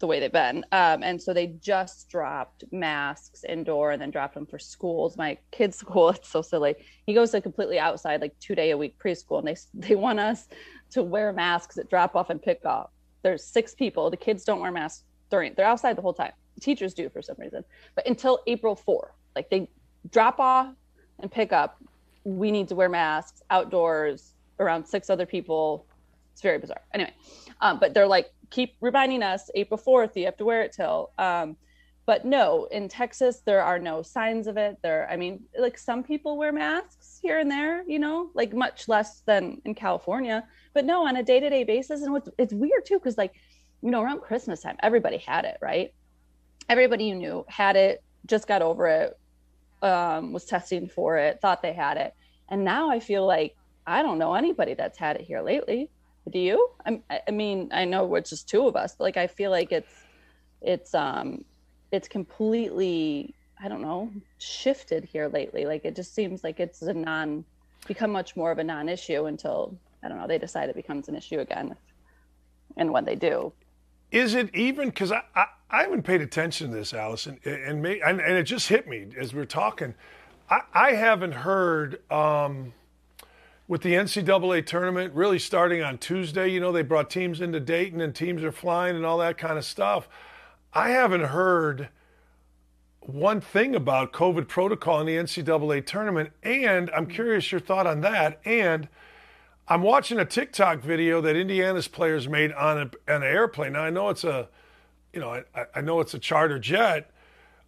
the way they've been. Um, and so they just dropped masks indoor and then dropped them for schools. My kid's school, it's so silly. He goes to completely outside, like two day a week preschool, and they they want us to wear masks at drop off and pick up. There's six people. The kids don't wear masks during. They're outside the whole time. Teachers do for some reason, but until April 4, like they drop off and pick up, we need to wear masks outdoors around six other people. It's very bizarre. Anyway, um, but they're like keep reminding us April 4th, you have to wear it till. Um, but no, in Texas, there are no signs of it. There, I mean, like some people wear masks here and there, you know, like much less than in California. But no, on a day to day basis. And what's, it's weird too, because like, you know, around Christmas time, everybody had it, right? Everybody you knew had it, just got over it, um, was testing for it, thought they had it. And now I feel like I don't know anybody that's had it here lately do you? I'm, i mean i know it's just two of us but like i feel like it's it's um it's completely i don't know shifted here lately. Like it just seems like it's a non become much more of a non-issue until i don't know they decide it becomes an issue again and when they do. Is it even because I, I, I haven't paid attention to this allison and me and, and it just hit me as we are talking. I i haven't heard um with the NCAA tournament really starting on Tuesday. You know, they brought teams into Dayton and teams are flying and all that kind of stuff. I haven't heard one thing about COVID protocol in the NCAA tournament, and I'm curious your thought on that. And I'm watching a TikTok video that Indiana's players made on, a, on an airplane. Now I know it's a, you know, I, I know it's a charter jet.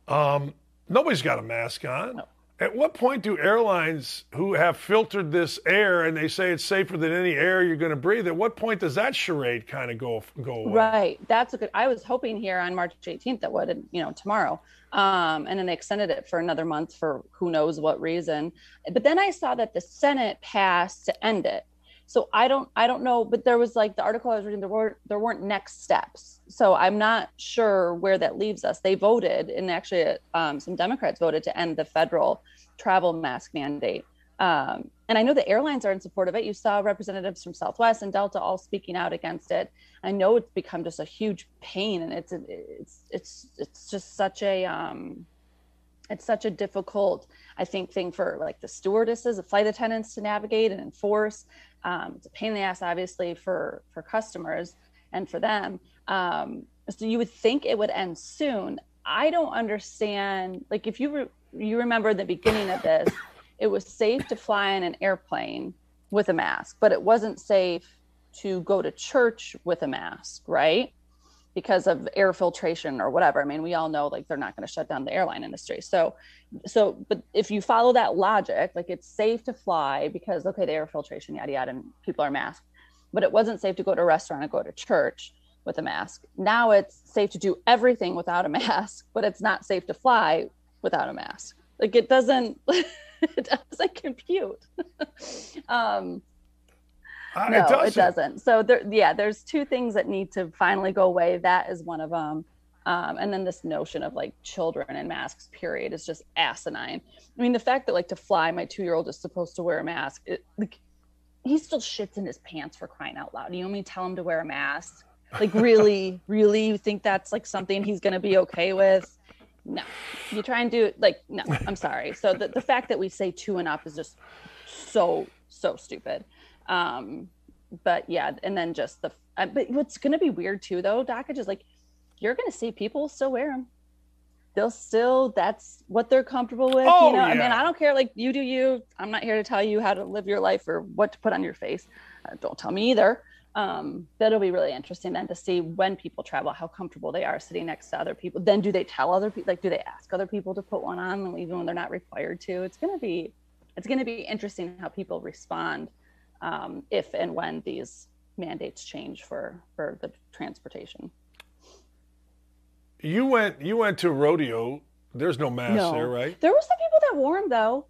Um, nobody's got a mask on. No. At what point do airlines who have filtered this air and they say it's safer than any air you're going to breathe, at what point does that charade kind of go go away? Right. That's a good. I was hoping here on March 18th that would, you know, tomorrow, um, and then they extended it for another month for who knows what reason. But then I saw that the Senate passed to end it. So I don't I don't know, but there was like the article I was reading there were there weren't next steps. So I'm not sure where that leaves us. They voted, and actually um, some Democrats voted to end the federal travel mask mandate. Um, and I know the airlines are in support of it. You saw representatives from Southwest and Delta all speaking out against it. I know it's become just a huge pain, and it's it's it's it's just such a um, it's such a difficult, I think, thing for like the stewardesses, the flight attendants to navigate and enforce. Um, it's a pain in the ass, obviously, for for customers and for them. Um, so you would think it would end soon. I don't understand. Like if you re- you remember the beginning of this, it was safe to fly in an airplane with a mask, but it wasn't safe to go to church with a mask, right? Because of air filtration or whatever. I mean, we all know like they're not going to shut down the airline industry. So, so, but if you follow that logic, like it's safe to fly because okay, the air filtration, yada yada, and people are masked, but it wasn't safe to go to a restaurant and go to church with a mask. Now it's safe to do everything without a mask, but it's not safe to fly without a mask. Like it doesn't it doesn't compute. um, uh, no, it doesn't. it doesn't. So there, yeah, there's two things that need to finally go away. That is one of them. Um, and then this notion of like children and masks, period, is just asinine. I mean, the fact that like to fly, my two year old is supposed to wear a mask. It, like, he still shits in his pants for crying out loud. You want me to tell him to wear a mask? Like really, really, you think that's like something he's going to be okay with? No, you try and do it like no. I'm sorry. So the the fact that we say two and up is just so so stupid. Um, but yeah, and then just the. Uh, but what's going to be weird too, though, Doc, is like you're going to see people still wear them they'll still that's what they're comfortable with Oh, you know i mean i don't care like you do you i'm not here to tell you how to live your life or what to put on your face uh, don't tell me either um that'll be really interesting then to see when people travel how comfortable they are sitting next to other people then do they tell other people like do they ask other people to put one on even when they're not required to it's going to be it's going to be interesting how people respond um, if and when these mandates change for for the transportation You went you went to rodeo. There's no mask there, right? There were some people that wore them though.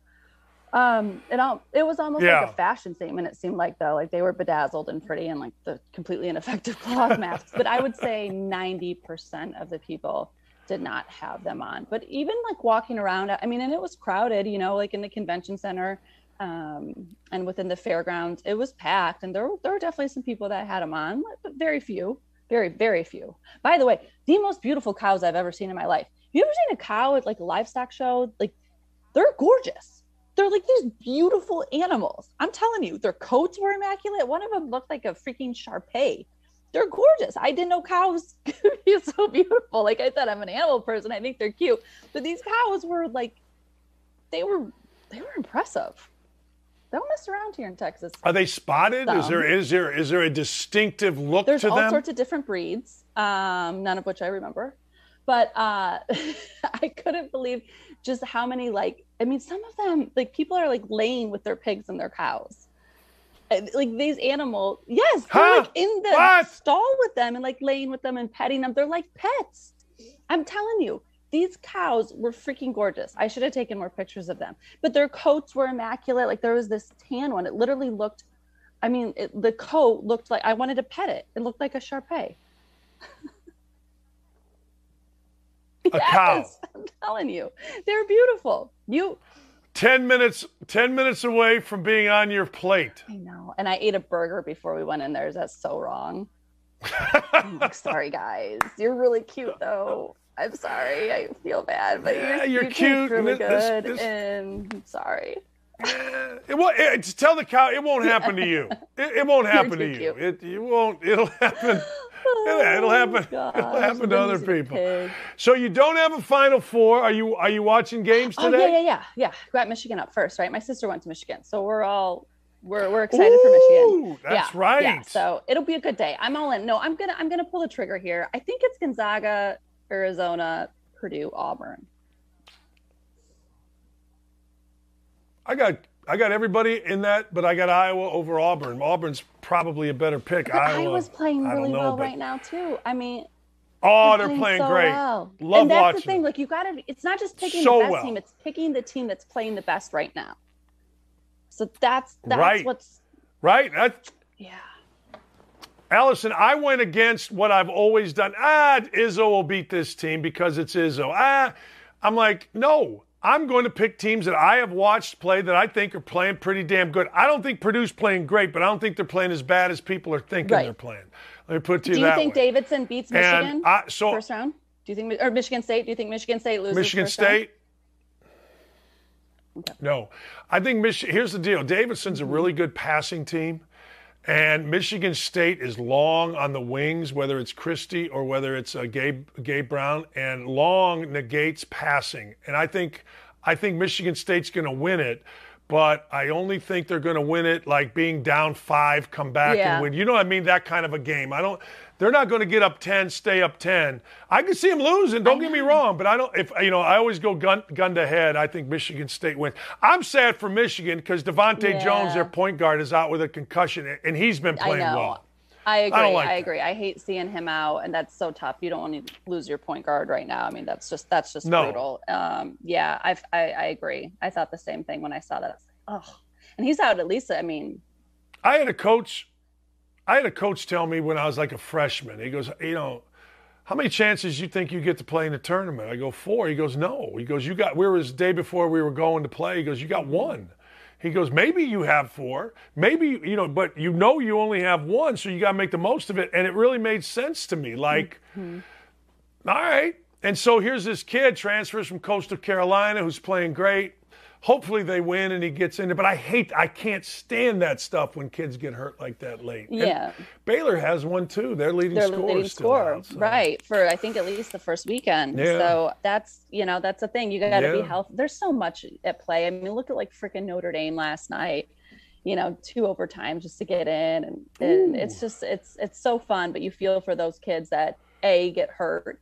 Um, it all it was almost Yeah. like a fashion statement. It seemed like though, like they were bedazzled and pretty and like the completely ineffective cloth masks. But I would say ninety percent of the people did not have them on. But even like walking around, I mean, and it was crowded, you know, like in the convention center um, and within the fairgrounds, it was packed, and there were, there were definitely some people that had them on, but very few, very very few. By the way, the most beautiful cows I've ever seen in my life. Have You ever seen a cow at like a livestock show? Like they're gorgeous. They're like these beautiful animals. I'm telling you, their coats were immaculate. One of them looked like a freaking Sharpei. They're gorgeous. I didn't know cows could be so beautiful. Like I said, I'm an animal person. I think they're cute. But these cows were like, they were, they were impressive. They don't mess around here in Texas. Are they spotted? Is there Some. is there is there a distinctive look There's all them? sorts of different breeds, um, none of which I remember. But uh, I couldn't believe just how many like I mean, some of them like people are like laying with their pigs and their cows. Uh, like these animals, yes, they're Huh? like in the What? stall with them and like laying with them and petting them. They're like pets. I'm telling you, these cows were freaking gorgeous. I should have taken more pictures of them, but their coats were immaculate. Like there was this tan one. It literally looked, I mean, it, the coat looked like I wanted to pet it. It looked like a Sharpei. A cow. Yes, I'm telling you, they're beautiful. You, Ten minutes ten minutes away from being on your plate. I know. And I ate a burger before we went in there is that so wrong. Like, sorry, guys. You're really cute, though. I'm sorry. I feel bad, but Yeah, you're, you're cute, really and this- good. this- And I'm sorry. Eh, it won't, it, just tell the cow it won't happen to you. It, it won't happen to you. cute. It you won't. It'll happen. It'll, it'll happen. Oh, It'll happen to other people. pig. So you don't have a Final Four. Are you Are you watching games Oh today? yeah, yeah, yeah, yeah. Got Michigan up first, right? My sister went to Michigan, so we're all we're we're excited for Michigan. that's yeah, right. Yeah, so it'll be a good day. I'm all in. No, I'm gonna I'm gonna pull the trigger here. I think it's Gonzaga, Arizona, Purdue, Auburn. I got I got everybody in that, but I got Iowa over Auburn. Auburn's probably a better pick. But Iowa, Iowa's playing really know, well but- right now too. I mean, Oh, they're playing so great. well. Love and that's watching. the thing. Like you got to. It's not just picking So the best well. team; it's picking the team that's playing the best right now. So that's that's Right. what's Right? That's yeah. Allison, I went against what I've always done. Ah, Izzo will beat this team because it's Izzo. Ah, I'm like, no, I'm going to pick teams that I have watched play that I think are playing pretty damn good. I don't think Purdue's playing great, but I don't think they're playing as bad as people are thinking Right. they're playing. Let me put it to you Do you think way. Davidson beats Michigan I- so- first round? Do you think or Michigan State? Do you think Michigan State loses? Michigan first round? State. No, I think Mich- Here's the deal: Davidson's a mm-hmm. really good passing team, and Michigan State is long on the wings, whether it's Christie or whether it's uh, Gabe Gabe Brown, and long negates passing. And I think I think Michigan State's going to win it. But I only think they're going to win it like being down five, come back Yeah. and win. You know what I mean? That kind of a game. I don't. They're not going to get up ten, stay up ten. I can see them losing. Don't get me wrong, but I don't. If you know, I always go gun gun to head. I think Michigan State wins. I'm sad for Michigan because DeVante' Yeah. Jones, their point guard, is out with a concussion, and he's been I playing know. well. I agree. I, like that. agree. I hate seeing him out, and that's so tough. You don't want to lose your point guard right now. I mean, that's just that's just No. brutal. Um, yeah, I, I I agree. I thought the same thing when I saw that. I oh, and he's out at least. I mean, I had a coach. I had a coach tell me when I was like a freshman. He goes, you know, how many chances you think you get to play in the tournament? I go four. He goes, no. He goes, you got. Where were the day before we were going to play. He goes, you got one. He goes, maybe you have four, maybe you know, but you know you only have one, so you got to make the most of it. And it really made sense to me. Like, mm-hmm. all right. And so here's this kid transfers from Coastal Carolina who's playing great hopefully they win and he gets in there. But I hate, I can't stand that stuff when kids get hurt like that late. Yeah. And Baylor has one too. They're leading They're scorer. leading scorer, so. right? For I think at least the first weekend. Yeah. So that's you know that's the thing. You got to yeah. be healthy. There's so much at play. I mean, look at like freaking Notre Dame last night. You know, two overtimes just to get in, and, and it's just it's it's so fun. But you feel for those kids that a get hurt,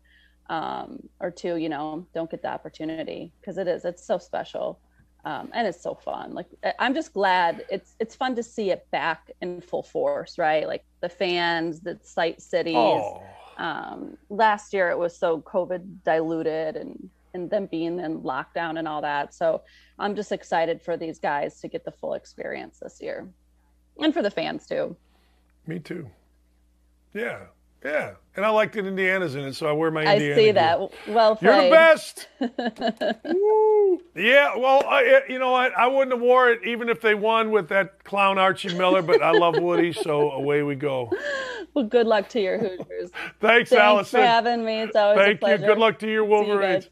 um, or two, you know, don't get the opportunity because it is it's so special um, and it's so fun. Like I'm just glad it's it's fun to see it back in full force, right? Like the fans, the site cities. Oh. Um, last year it was so COVID diluted and and them being in lockdown and all that. So I'm just excited for these guys to get the full experience this year, and for the fans too. Me too. Yeah, yeah, and I like that Indiana's in it, so I wear my Indiana. I see that. Well played. You're the best. yeah, well, I, eh, you know what? I wouldn't have wore it even if they won with that clown Archie Miller, but I love Woody, so away we go. Well, good luck to your Hoosiers. Thanks, Thanks Allison. for having me. It's always Thank a pleasure. you. Good luck to your Wolverines. You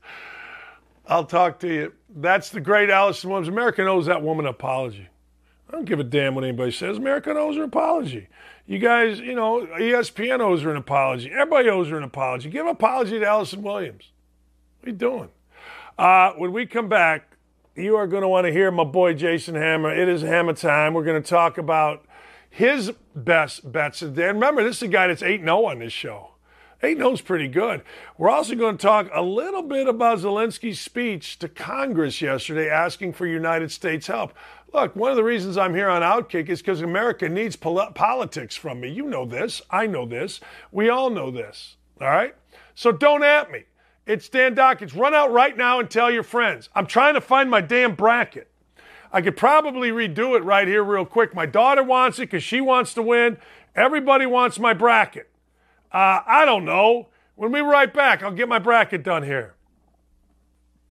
I'll talk to you. That's the great Allison Williams. America owes that woman an apology. I don't give a damn what anybody says. America owes her an apology. You guys, you know, ESPN owes her an apology. Everybody owes her an apology. Give an apology to Allison Williams. What are you doing? Uh, when we come back, you are going to want to hear my boy Jason Hammer. It is Hammer time. We're going to talk about his best bets of remember, this is a guy that's 8 0 on this show. 8 0 is pretty good. We're also going to talk a little bit about Zelensky's speech to Congress yesterday asking for United States help. Look, one of the reasons I'm here on Outkick is because America needs pol- politics from me. You know this. I know this. We all know this. All right? So don't at me. It's Dan Dakich. Run out right now and tell your friends. I'm trying to find my damn bracket. I could probably redo it right here, real quick. My daughter wants it because she wants to win. Everybody wants my bracket. Uh, I don't know. When we right back, I'll get my bracket done here.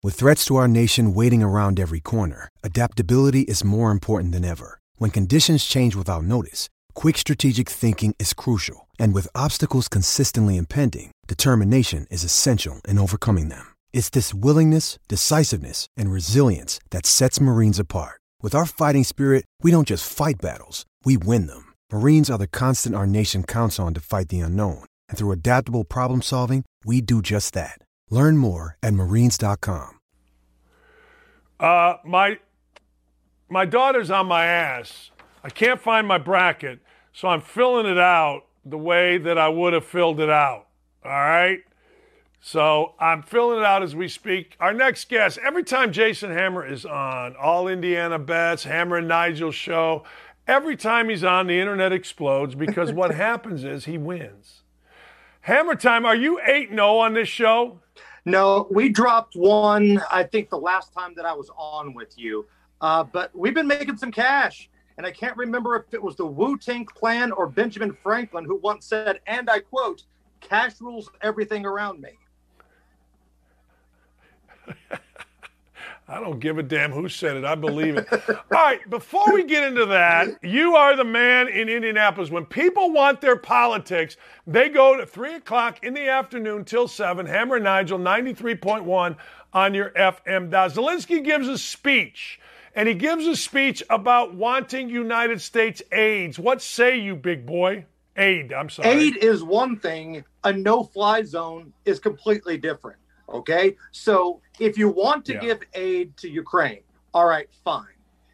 With threats to our nation waiting around every corner, adaptability is more important than ever. When conditions change without notice, quick strategic thinking is crucial. And with obstacles consistently impending, determination is essential in overcoming them. It's this willingness, decisiveness, and resilience that sets Marines apart. With our fighting spirit, we don't just fight battles, we win them. Marines are the constant our nation counts on to fight the unknown. And through adaptable problem solving, we do just that. Learn more at marines.com. Uh, my my daughter's on my ass. I can't find my bracket, so I'm filling it out the way that I would have filled it out. All right? So I'm filling it out as we speak. Our next guest, every time Jason Hammer is on, All Indiana Bets, Hammer and Nigel show, every time he's on, the internet explodes because what happens is he wins. Hammer time, are you 8 0 on this show? No, we dropped one, I think, the last time that I was on with you. Uh, but we've been making some cash. And I can't remember if it was the Wu Tang Clan or Benjamin Franklin who once said, and I quote, cash rules everything around me. I don't give a damn who said it. I believe it. All right, before we get into that, you are the man in Indianapolis. When people want their politics, they go to 3 o'clock in the afternoon till 7, Hammer Nigel 93.1 on your FM dial. Zelensky gives a speech, and he gives a speech about wanting United States aids. What say you, big boy? Aid, I'm sorry. Aid is one thing, a no fly zone is completely different. Okay. So if you want to yeah. give aid to Ukraine, all right, fine.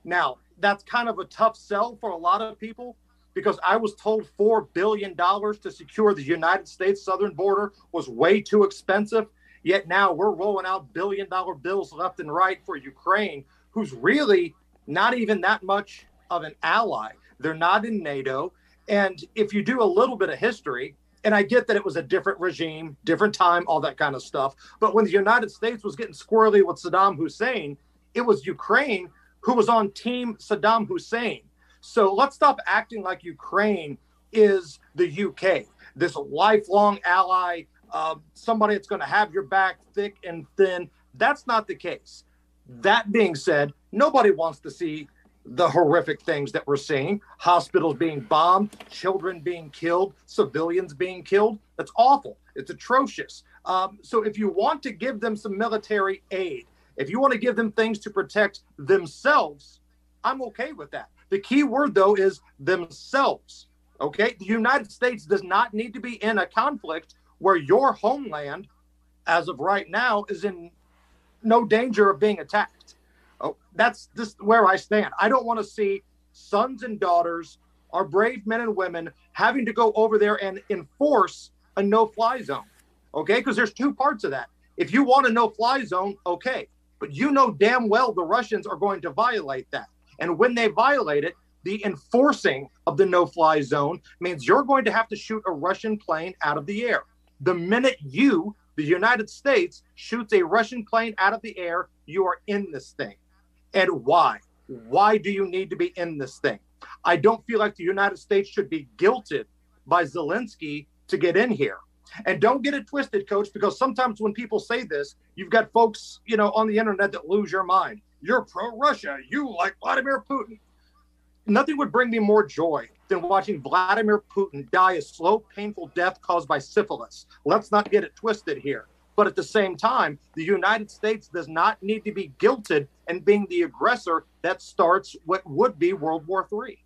Now, that's kind of a tough sell for a lot of people because I was told $4 billion to secure the United States southern border was way too expensive. Yet now we're rolling out billion dollar bills left and right for Ukraine, who's really not even that much of an ally. They're not in NATO. And if you do a little bit of history, and I get that it was a different regime, different time, all that kind of stuff. But when the United States was getting squirrely with Saddam Hussein, it was Ukraine who was on team Saddam Hussein. So let's stop acting like Ukraine is the UK, this lifelong ally, uh, somebody that's going to have your back thick and thin. That's not the case. That being said, nobody wants to see the horrific things that we're seeing hospitals being bombed, children being killed, civilians being killed. That's awful. It's atrocious. Um, so if you want to give them some military aid, if you want to give them things to protect themselves, I'm okay with that. The key word, though, is themselves. Okay. The United States does not need to be in a conflict where your homeland, as of right now, is in no danger of being attacked. Oh, that's just where I stand. I don't want to see sons and daughters, our brave men and women, having to go over there and enforce a no fly zone. Okay. Because there's two parts of that. If you want a no fly zone, okay. But you know damn well the Russians are going to violate that. And when they violate it, the enforcing of the no fly zone means you're going to have to shoot a Russian plane out of the air. The minute you, the United States, shoots a Russian plane out of the air, you are in this thing. And why? Why do you need to be in this thing? I don't feel like the United States should be guilted by Zelensky to get in here. And don't get it twisted, coach, because sometimes when people say this, you've got folks, you know, on the internet that lose your mind. You're pro Russia. You like Vladimir Putin nothing would bring me more joy than watching Vladimir Putin die a slow, painful death caused by syphilis. Let's not get it twisted here. But at the same time, the United States does not need to be guilted in being the aggressor that starts what would be World War III.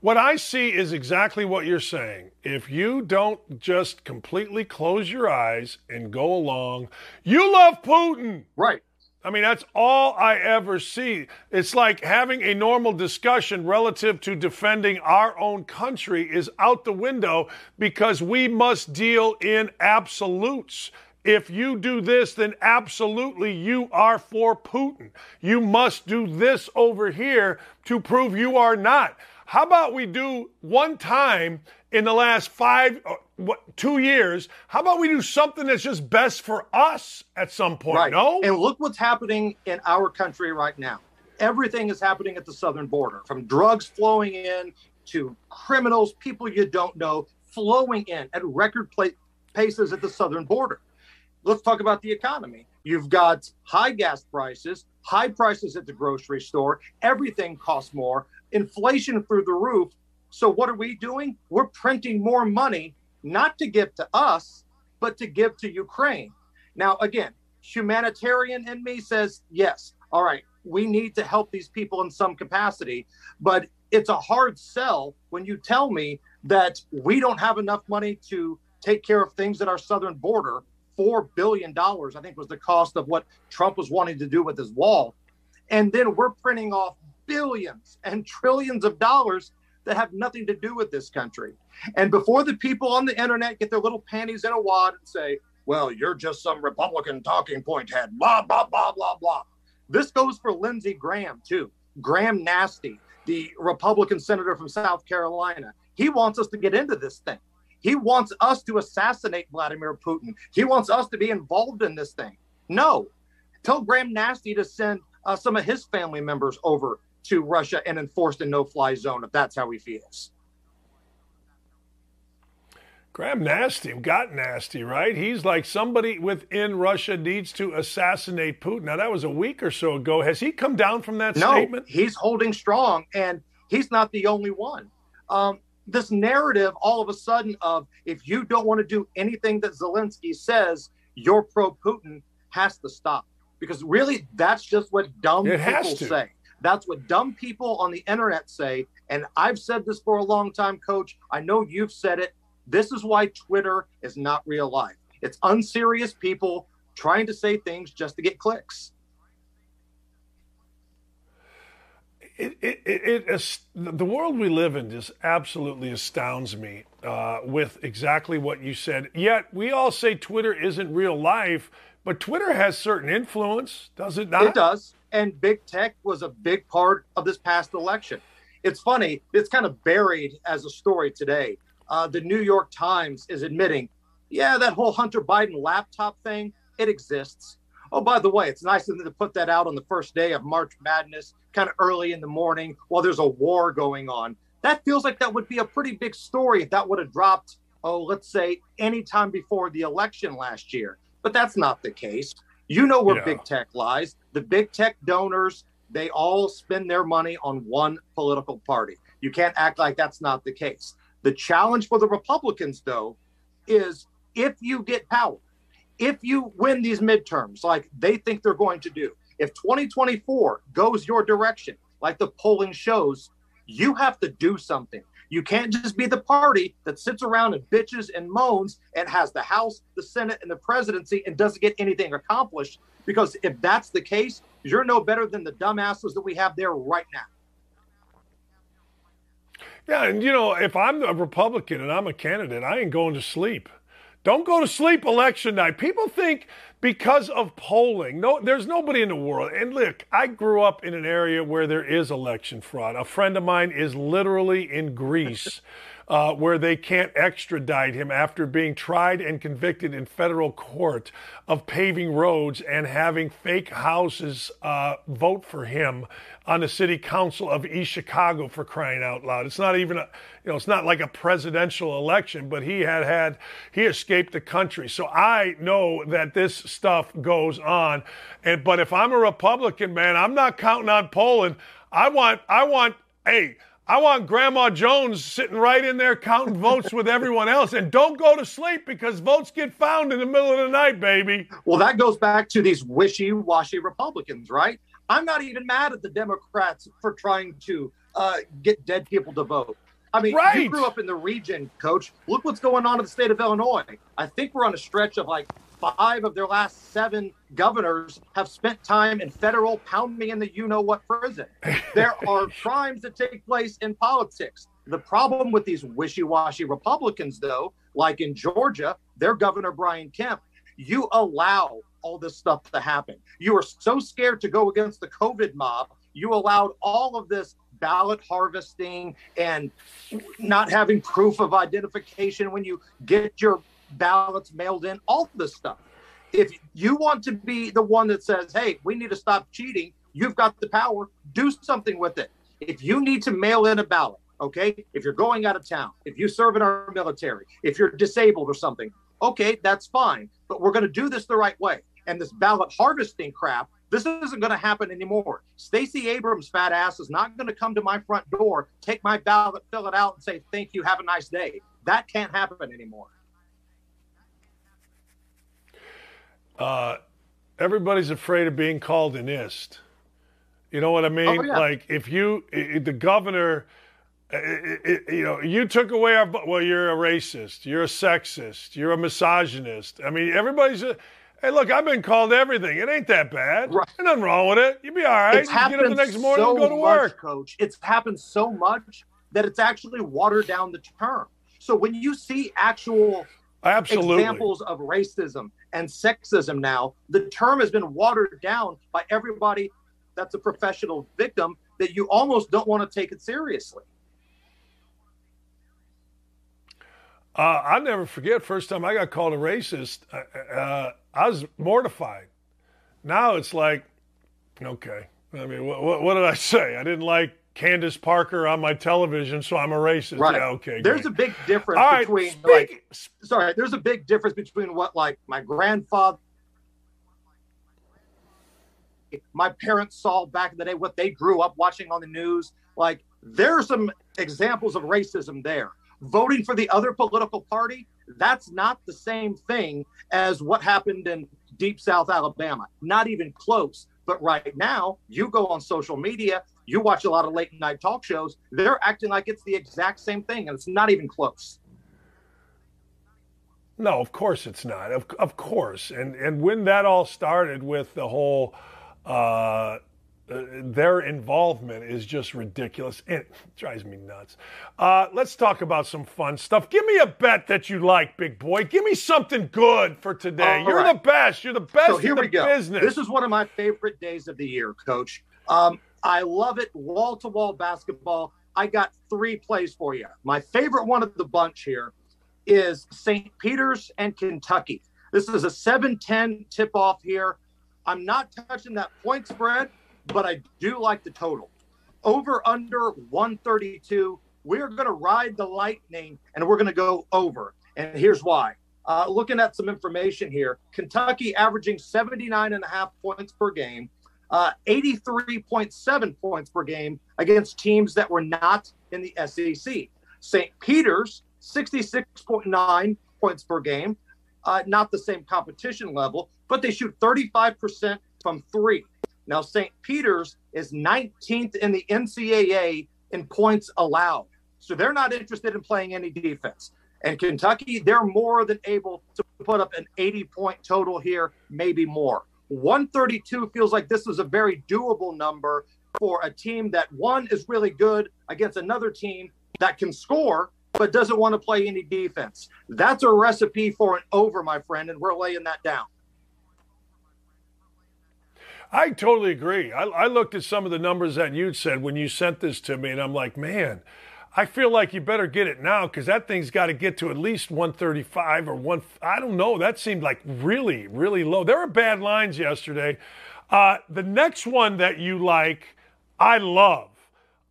What I see is exactly what you're saying. If you don't just completely close your eyes and go along, you love Putin. Right. I mean, that's all I ever see. It's like having a normal discussion relative to defending our own country is out the window because we must deal in absolutes. If you do this, then absolutely you are for Putin. You must do this over here to prove you are not. How about we do one time in the last five, uh, what, two years? How about we do something that's just best for us at some point? Right. No. And look what's happening in our country right now. Everything is happening at the southern border, from drugs flowing in to criminals, people you don't know, flowing in at record paces at the southern border. Let's talk about the economy. You've got high gas prices, high prices at the grocery store. Everything costs more inflation through the roof. So what are we doing? We're printing more money, not to give to us, but to give to Ukraine. Now, again, humanitarian in me says, yes, all right, we need to help these people in some capacity. But it's a hard sell when you tell me that we don't have enough money to take care of things at our southern border. $4 billion, I think, was the cost of what Trump was wanting to do with his wall. And then we're printing off billions and trillions of dollars that have nothing to do with this country. And before the people on the internet get their little panties in a wad and say, well, you're just some Republican talking point head, blah, blah, blah, blah, blah. This goes for Lindsey Graham, too. Graham Nasty, the Republican senator from South Carolina. He wants us to get into this thing. He wants us to assassinate Vladimir Putin. He wants us to be involved in this thing. No. Tell Graham Nasty to send uh, some of his family members over to Russia and enforced a no fly zone if that's how he feels. Graham Nasty got nasty, right? He's like somebody within Russia needs to assassinate Putin. Now that was a week or so ago. Has he come down from that no, statement? He's holding strong, and he's not the only one. Um, this narrative, all of a sudden, of if you don't want to do anything that Zelensky says, you're pro Putin, has to stop. Because really, that's just what dumb it people say. That's what dumb people on the internet say. And I've said this for a long time, coach. I know you've said it. This is why Twitter is not real life. It's unserious people trying to say things just to get clicks. It, it, it, it, the world we live in just absolutely astounds me uh, with exactly what you said. Yet we all say Twitter isn't real life, but Twitter has certain influence, does it not? It does and big tech was a big part of this past election. It's funny, it's kind of buried as a story today. Uh, the New York Times is admitting, yeah, that whole Hunter Biden laptop thing, it exists. Oh, by the way, it's nice of them to put that out on the first day of March Madness, kind of early in the morning while there's a war going on. That feels like that would be a pretty big story if that would have dropped, oh, let's say, anytime before the election last year. But that's not the case. You know where yeah. big tech lies. The big tech donors, they all spend their money on one political party. You can't act like that's not the case. The challenge for the Republicans, though, is if you get power, if you win these midterms like they think they're going to do, if 2024 goes your direction, like the polling shows, you have to do something. You can't just be the party that sits around and bitches and moans and has the House, the Senate, and the presidency and doesn't get anything accomplished. Because if that's the case, you're no better than the dumbasses that we have there right now. Yeah, and you know, if I'm a Republican and I'm a candidate, I ain't going to sleep. Don't go to sleep election night. People think because of polling, no, there's nobody in the world. And look, I grew up in an area where there is election fraud. A friend of mine is literally in Greece uh, where they can't extradite him after being tried and convicted in federal court of paving roads and having fake houses uh, vote for him on the city council of East Chicago for crying out loud. It's not even a, you know, it's not like a presidential election, but he had had, he escaped the country. So I know that this stuff goes on. And, but if I'm a Republican, man, I'm not counting on Poland. I want, I want, hey, I want Grandma Jones sitting right in there counting votes with everyone else. And don't go to sleep because votes get found in the middle of the night, baby. Well, that goes back to these wishy washy Republicans, right? I'm not even mad at the Democrats for trying to uh, get dead people to vote. I mean, right. you grew up in the region, coach. Look what's going on in the state of Illinois. I think we're on a stretch of like five of their last seven governors have spent time in federal pound me in the you know what prison. There are crimes that take place in politics. The problem with these wishy washy Republicans, though, like in Georgia, their governor, Brian Kemp, you allow all this stuff to happen. You are so scared to go against the COVID mob, you allowed all of this ballot harvesting and not having proof of identification when you get your ballots mailed in, all this stuff. If you want to be the one that says, hey, we need to stop cheating, you've got the power, do something with it. If you need to mail in a ballot, okay, if you're going out of town, if you serve in our military, if you're disabled or something, okay, that's fine. But we're going to do this the right way. And this ballot harvesting crap, this isn't going to happen anymore. Stacey Abrams' fat ass is not going to come to my front door, take my ballot, fill it out, and say, thank you, have a nice day. That can't happen anymore. Uh, everybody's afraid of being called an ist. You know what I mean? Oh, yeah. Like if you, the governor, it, it, you know, you took away our. Well, you're a racist. You're a sexist. You're a misogynist. I mean, everybody's. A, hey, look, I've been called everything. It ain't that bad. Right. There's nothing wrong with it. You'll be all right. It's you get up the next morning so and go to work. Much, Coach, it's happened so much that it's actually watered down the term. So when you see actual Absolutely. examples of racism and sexism now. The term has been watered down by everybody that's a professional victim that you almost don't want to take it seriously. Uh, I'll never forget first time I got called a racist. Uh, uh, I was mortified. Now it's like, okay. I mean, what, what did I say? I didn't like Candace Parker on my television, so I'm a racist. Right. Yeah, okay. There's great. a big difference All between speak, like sorry, there's a big difference between what like my grandfather my parents saw back in the day, what they grew up watching on the news. Like there's some examples of racism there. Voting for the other political party, that's not the same thing as what happened in deep South Alabama. Not even close. But right now, you go on social media, you watch a lot of late night talk shows, they're acting like it's the exact same thing, and it's not even close. No, of course it's not. Of, of course. And, and when that all started with the whole, uh, uh, their involvement is just ridiculous. It drives me nuts. Uh, let's talk about some fun stuff. Give me a bet that you like, big boy. Give me something good for today. All You're right. the best. You're the best so here we go. business. This is one of my favorite days of the year, Coach. Um, I love it. Wall to wall basketball. I got three plays for you. My favorite one of the bunch here is St. Peter's and Kentucky. This is a 7 10 tip off here. I'm not touching that point spread but I do like the total. Over under 132. We're going to ride the lightning and we're going to go over. And here's why. Uh, looking at some information here Kentucky averaging 79 and a half points per game. Uh, 83.7 points per game against teams that were not in the SEC. St. Peter's, 66.9 points per game, uh, not the same competition level, but they shoot 35% from three. Now, St. Peter's is 19th in the NCAA in points allowed. So they're not interested in playing any defense. And Kentucky, they're more than able to put up an 80 point total here, maybe more. 132 feels like this is a very doable number for a team that one is really good against another team that can score but doesn't want to play any defense. That's a recipe for an over, my friend, and we're laying that down. I totally agree. I, I looked at some of the numbers that you said when you sent this to me, and I'm like, man, I feel like you better get it now because that thing's got to get to at least 135 or one. I don't know. That seemed like really, really low. There were bad lines yesterday. Uh, the next one that you like, I love.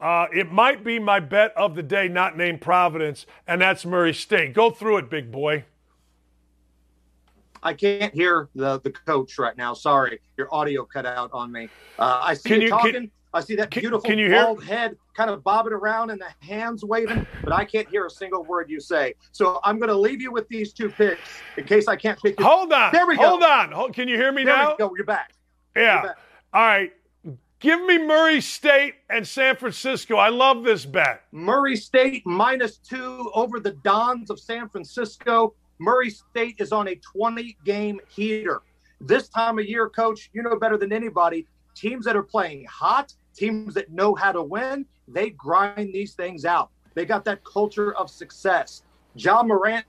Uh, it might be my bet of the day, not named Providence, and that's Murray State. Go through it, big boy. I can't hear the, the coach right now. Sorry, your audio cut out on me. Uh, I see can you, you talking. Can, I see that beautiful can, you bald hear? head kind of bobbing around and the hands waving, but I can't hear a single word you say. So I'm going to leave you with these two picks in case I can't pick. Hold on. There we go. Hold on. Hold, can you hear me there now? Go. You're back. Yeah. You're back. All right. Give me Murray State and San Francisco. I love this bet. Murray State minus two over the Dons of San Francisco. Murray State is on a 20 game heater. This time of year, coach, you know better than anybody. Teams that are playing hot, teams that know how to win, they grind these things out. They got that culture of success. Ja Morant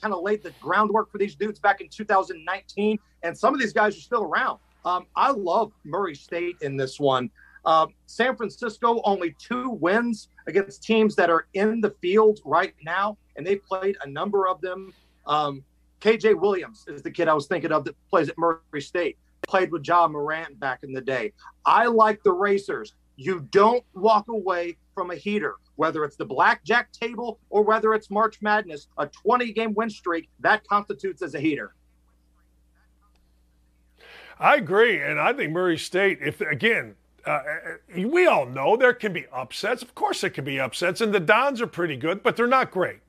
kind of laid the groundwork for these dudes back in 2019, and some of these guys are still around. Um, I love Murray State in this one. Uh, San Francisco only two wins against teams that are in the field right now, and they played a number of them. Um, KJ Williams is the kid I was thinking of that plays at Murray State. Played with Ja Morant back in the day. I like the racers. You don't walk away from a heater, whether it's the blackjack table or whether it's March Madness. A 20 game win streak that constitutes as a heater. I agree, and I think Murray State. If again, uh, we all know there can be upsets. Of course, there can be upsets, and the Dons are pretty good, but they're not great.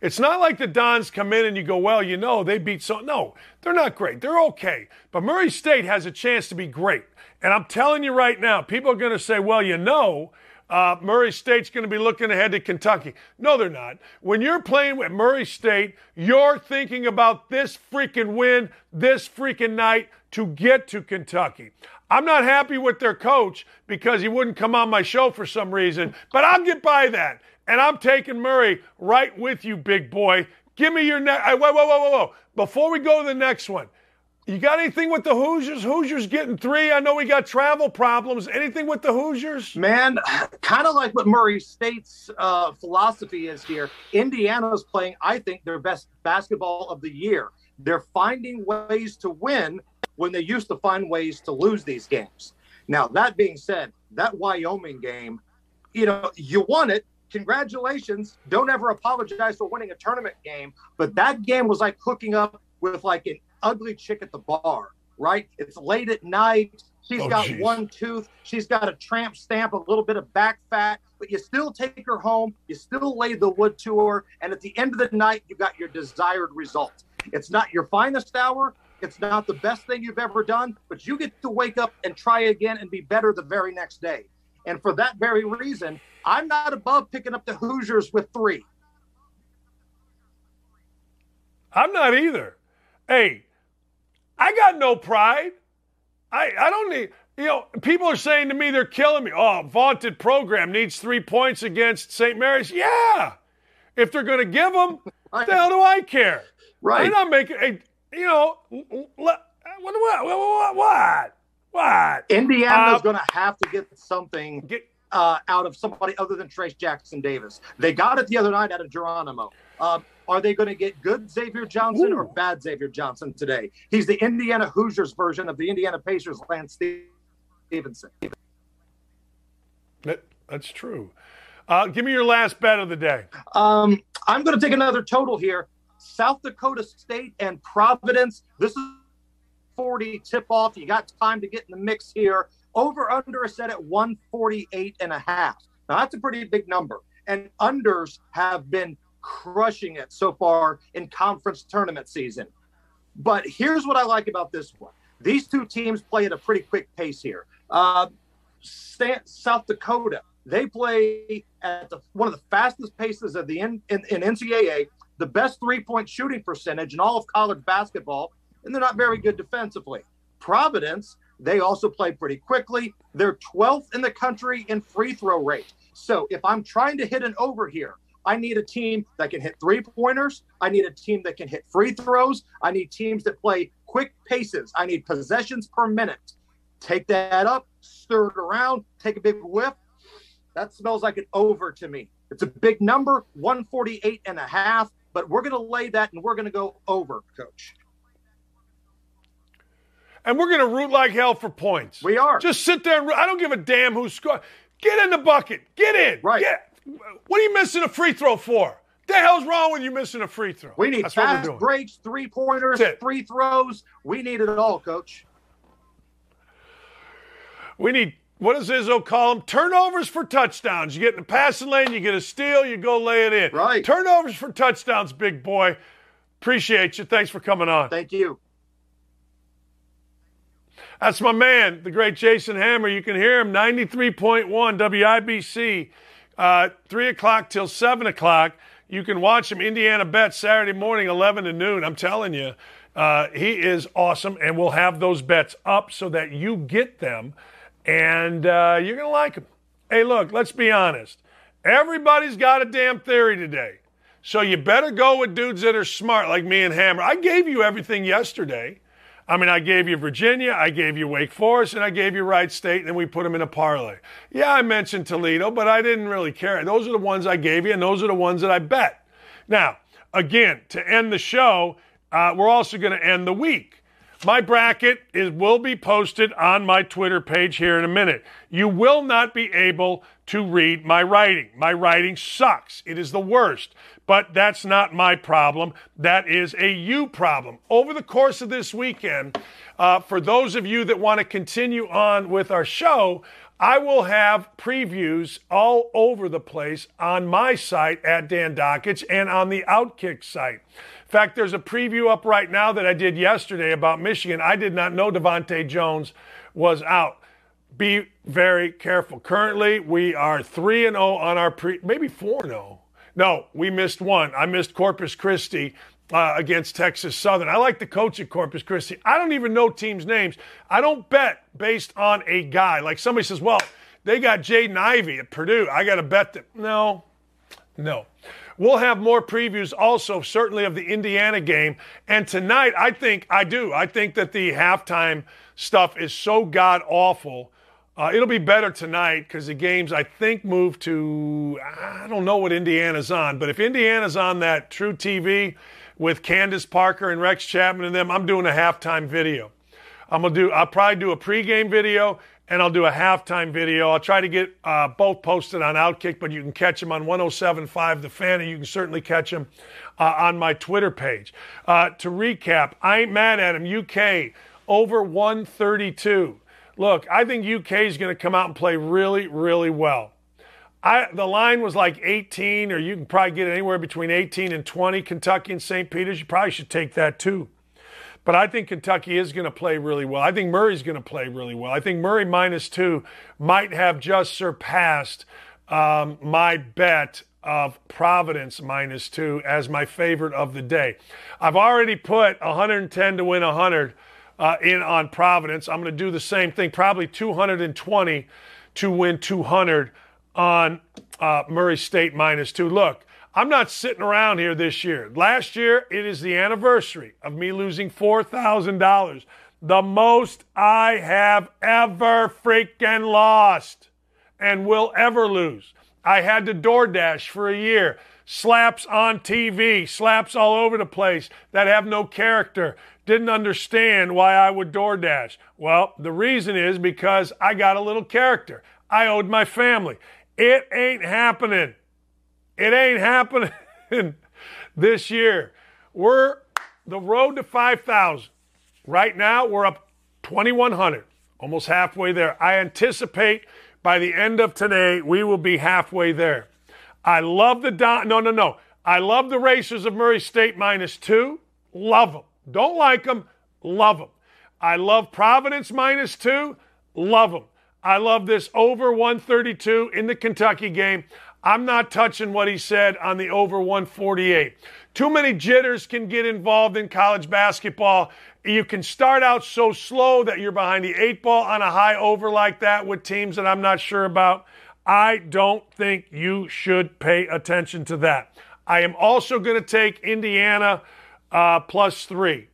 It's not like the Dons come in and you go, well, you know, they beat so. No, they're not great. They're okay. But Murray State has a chance to be great. And I'm telling you right now, people are going to say, well, you know, uh, Murray State's going to be looking ahead to Kentucky. No, they're not. When you're playing with Murray State, you're thinking about this freaking win, this freaking night to get to Kentucky. I'm not happy with their coach because he wouldn't come on my show for some reason, but I'll get by that. And I'm taking Murray right with you, big boy. Give me your next. Whoa, whoa, whoa, whoa, whoa. Before we go to the next one, you got anything with the Hoosiers? Hoosiers getting three. I know we got travel problems. Anything with the Hoosiers? Man, kind of like what Murray State's uh, philosophy is here. Indiana's playing, I think, their best basketball of the year. They're finding ways to win when they used to find ways to lose these games. Now, that being said, that Wyoming game, you know, you won it. Congratulations. Don't ever apologize for winning a tournament game. But that game was like hooking up with like an ugly chick at the bar, right? It's late at night. She's oh, got geez. one tooth. She's got a tramp stamp, a little bit of back fat, but you still take her home. You still lay the wood to her. And at the end of the night, you got your desired result. It's not your finest hour. It's not the best thing you've ever done, but you get to wake up and try again and be better the very next day. And for that very reason, I'm not above picking up the Hoosiers with three. I'm not either. Hey, I got no pride. I, I don't need, you know, people are saying to me they're killing me. Oh, vaunted program needs three points against St. Mary's. Yeah. If they're going to give them, right. the hell do I care? Right. They're not making, you know, what, what, what, what? What? Indiana's uh, going to have to get something get, uh, out of somebody other than Trayce Jackson Davis. They got it the other night out of Geronimo. Uh, are they going to get good Xavier Johnson Ooh. or bad Xavier Johnson today? He's the Indiana Hoosiers version of the Indiana Pacers Lance Stephenson. That, that's true. Uh, give me your last bet of the day. Um, I'm going to take another total here. South Dakota State and Providence. This is 140 tip off. You got time to get in the mix here. Over under is set at 148 and a half. Now that's a pretty big number. And unders have been crushing it so far in conference tournament season. But here's what I like about this one. These two teams play at a pretty quick pace here. Uh, South Dakota, they play at the, one of the fastest paces of the in, in, in NCAA, the best three point shooting percentage in all of college basketball, and they're not very good defensively. Providence, they also play pretty quickly. They're 12th in the country in free throw rate. So if I'm trying to hit an over here, I need a team that can hit three pointers. I need a team that can hit free throws. I need teams that play quick paces. I need possessions per minute. Take that up, stir it around, take a big whiff. That smells like an over to me. It's a big number, 148 and a half, but we're going to lay that and we're going to go over, coach. And we're going to root like hell for points. We are. Just sit there and root. I don't give a damn who scored. Get in the bucket. Get in. Right. Get. What are you missing a free throw for? The hell's wrong with you missing a free throw? We need That's fast breaks, three pointers, free throws. We need it all, coach. We need what does Izzo call them? Turnovers for touchdowns. You get in the passing lane, you get a steal, you go lay it in. Right. Turnovers for touchdowns, big boy. Appreciate you. Thanks for coming on. Thank you. That's my man, the great Jason Hammer. You can hear him 93.1 WIBC, uh, 3 o'clock till 7 o'clock. You can watch him Indiana Bet Saturday morning, 11 to noon. I'm telling you, uh, he is awesome, and we'll have those bets up so that you get them, and uh, you're going to like them. Hey, look, let's be honest. Everybody's got a damn theory today. So you better go with dudes that are smart like me and Hammer. I gave you everything yesterday. I mean, I gave you Virginia, I gave you Wake Forest, and I gave you Wright State, and we put them in a parlay. Yeah, I mentioned Toledo, but I didn't really care. Those are the ones I gave you, and those are the ones that I bet. Now, again, to end the show, uh, we're also going to end the week. My bracket is will be posted on my Twitter page here in a minute. You will not be able to read my writing. My writing sucks. It is the worst. But that's not my problem. That is a you problem. Over the course of this weekend, uh, for those of you that want to continue on with our show, I will have previews all over the place on my site at Dan Dakich and on the Outkick site. In fact, there's a preview up right now that I did yesterday about Michigan. I did not know DeVante' Jones was out. Be very careful. Currently, we are 3 and 0 on our pre maybe 4 0. No, we missed one. I missed Corpus Christi uh, against Texas Southern. I like the coach at Corpus Christi. I don't even know teams' names. I don't bet based on a guy. Like somebody says, well, they got Jaden Ivey at Purdue. I got to bet that. No, no. We'll have more previews also, certainly, of the Indiana game. And tonight, I think, I do, I think that the halftime stuff is so god awful. Uh, it'll be better tonight because the games, I think, move to, I don't know what Indiana's on, but if Indiana's on that truTV with Candace Parker and Rex Chapman and them, I'm doing a halftime video. I'm gonna do. I'll probably do a pregame video and I'll do a halftime video. I'll try to get uh, both posted on Outkick, but you can catch them on 107.5 The Fan, and you can certainly catch them uh, on my Twitter page. Uh, to recap, I ain't mad at him. UK over 132. Look, I think UK is going to come out and play really, really well. I, the line was like 18, or you can probably get it anywhere between 18 and 20. Kentucky and St. Peter's, you probably should take that too. But I think Kentucky is going to play really well. I think Murray's going to play really well. I think Murray minus two might have just surpassed um, my bet of Providence minus two as my favorite of the day. I've already put 110 to win 100 uh, in on Providence. I'm going to do the same thing, probably 220 to win 200 on uh, Murray State minus two. Look, I'm not sitting around here this year. Last year, it is the anniversary of me losing $4,000, the most I have ever freaking lost and will ever lose. I had to DoorDash for a year. Slaps on TV, slaps all over the place that have no character. Didn't understand why I would DoorDash. Well, the reason is because I got a little character. I owed my family. It ain't happening. It ain't happening this year. We're the road to 5,000. Right now, we're up 2,100, almost halfway there. I anticipate by the end of today, we will be halfway there. I love the Don. No, no, no. I love the Racers of Murray State minus two. Love them. Don't like them. Love them. I love Providence minus two. Love them. I love this over 132 in the Kentucky game. I'm not touching what he said on the over 148. Too many jitters can get involved in college basketball. You can start out so slow that you're behind the eight ball on a high over like that with teams that I'm not sure about. I don't think you should pay attention to that. I am also going to take Indiana uh, plus three.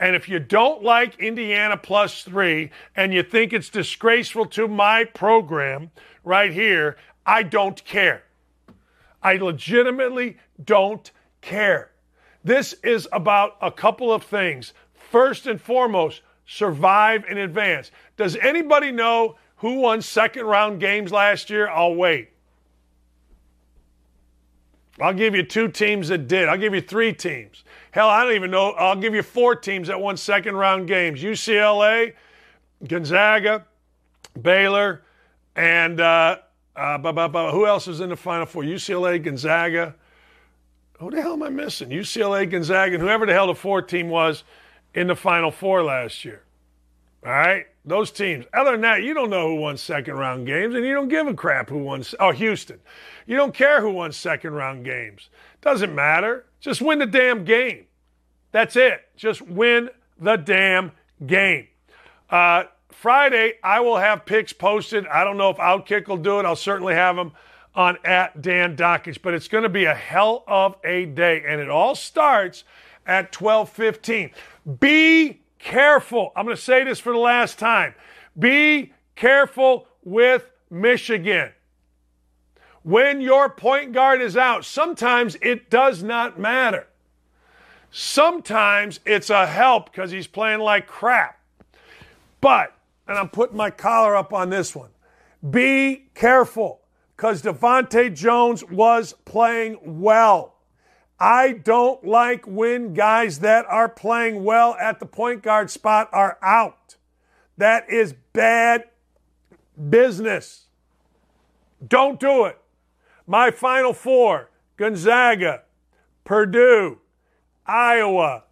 And if you don't like Indiana plus three and you think it's disgraceful to my program right here, I don't care. I legitimately don't care. This is about a couple of things. First and foremost, survive in advance. Does anybody know who won second round games last year? I'll wait. I'll give you two teams that did. I'll give you three teams. Hell, I don't even know. I'll give you four teams that won second round games UCLA, Gonzaga, Baylor, and uh, uh, who else is in the Final Four? UCLA, Gonzaga. Who the hell am I missing? UCLA, Gonzaga, and whoever the hell the four team was in the Final Four last year. All right? Those teams. Other than that, you don't know who won second round games, and you don't give a crap who won. Oh, Houston. You don't care who won second round games. Doesn't matter. Just win the damn game. That's it. Just win the damn game. Uh, Friday, I will have picks posted. I don't know if Outkick will do it. I'll certainly have them on at Dan Dakich, but it's going to be a hell of a day, and it all starts at 12:15. Be careful. I'm going to say this for the last time. Be careful with Michigan. When your point guard is out, sometimes it does not matter. Sometimes it's a help because he's playing like crap. But, and I'm putting my collar up on this one, be careful because DeVante' Jones was playing well. I don't like when guys that are playing well at the point guard spot are out. That is bad business. Don't do it. My final four Gonzaga, Purdue, Iowa,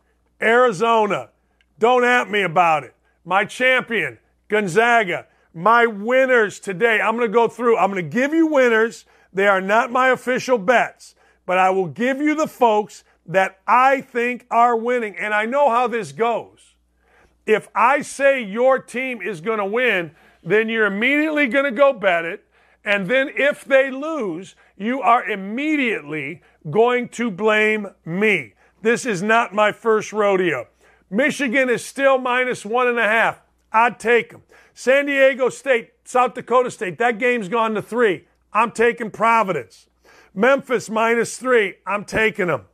Arizona. Don't at me about it. My champion, Gonzaga. My winners today, I'm going to go through. I'm going to give you winners. They are not my official bets but I will give you the folks that I think are winning. And I know how this goes. If I say your team is going to win, then you're immediately going to go bet it. And then if they lose, you are immediately going to blame me. This is not my first rodeo. Michigan is still minus one and a half. I'd take them. San Diego State, South Dakota State, that game's gone to three. I'm taking Providence. Memphis minus three. I'm taking them.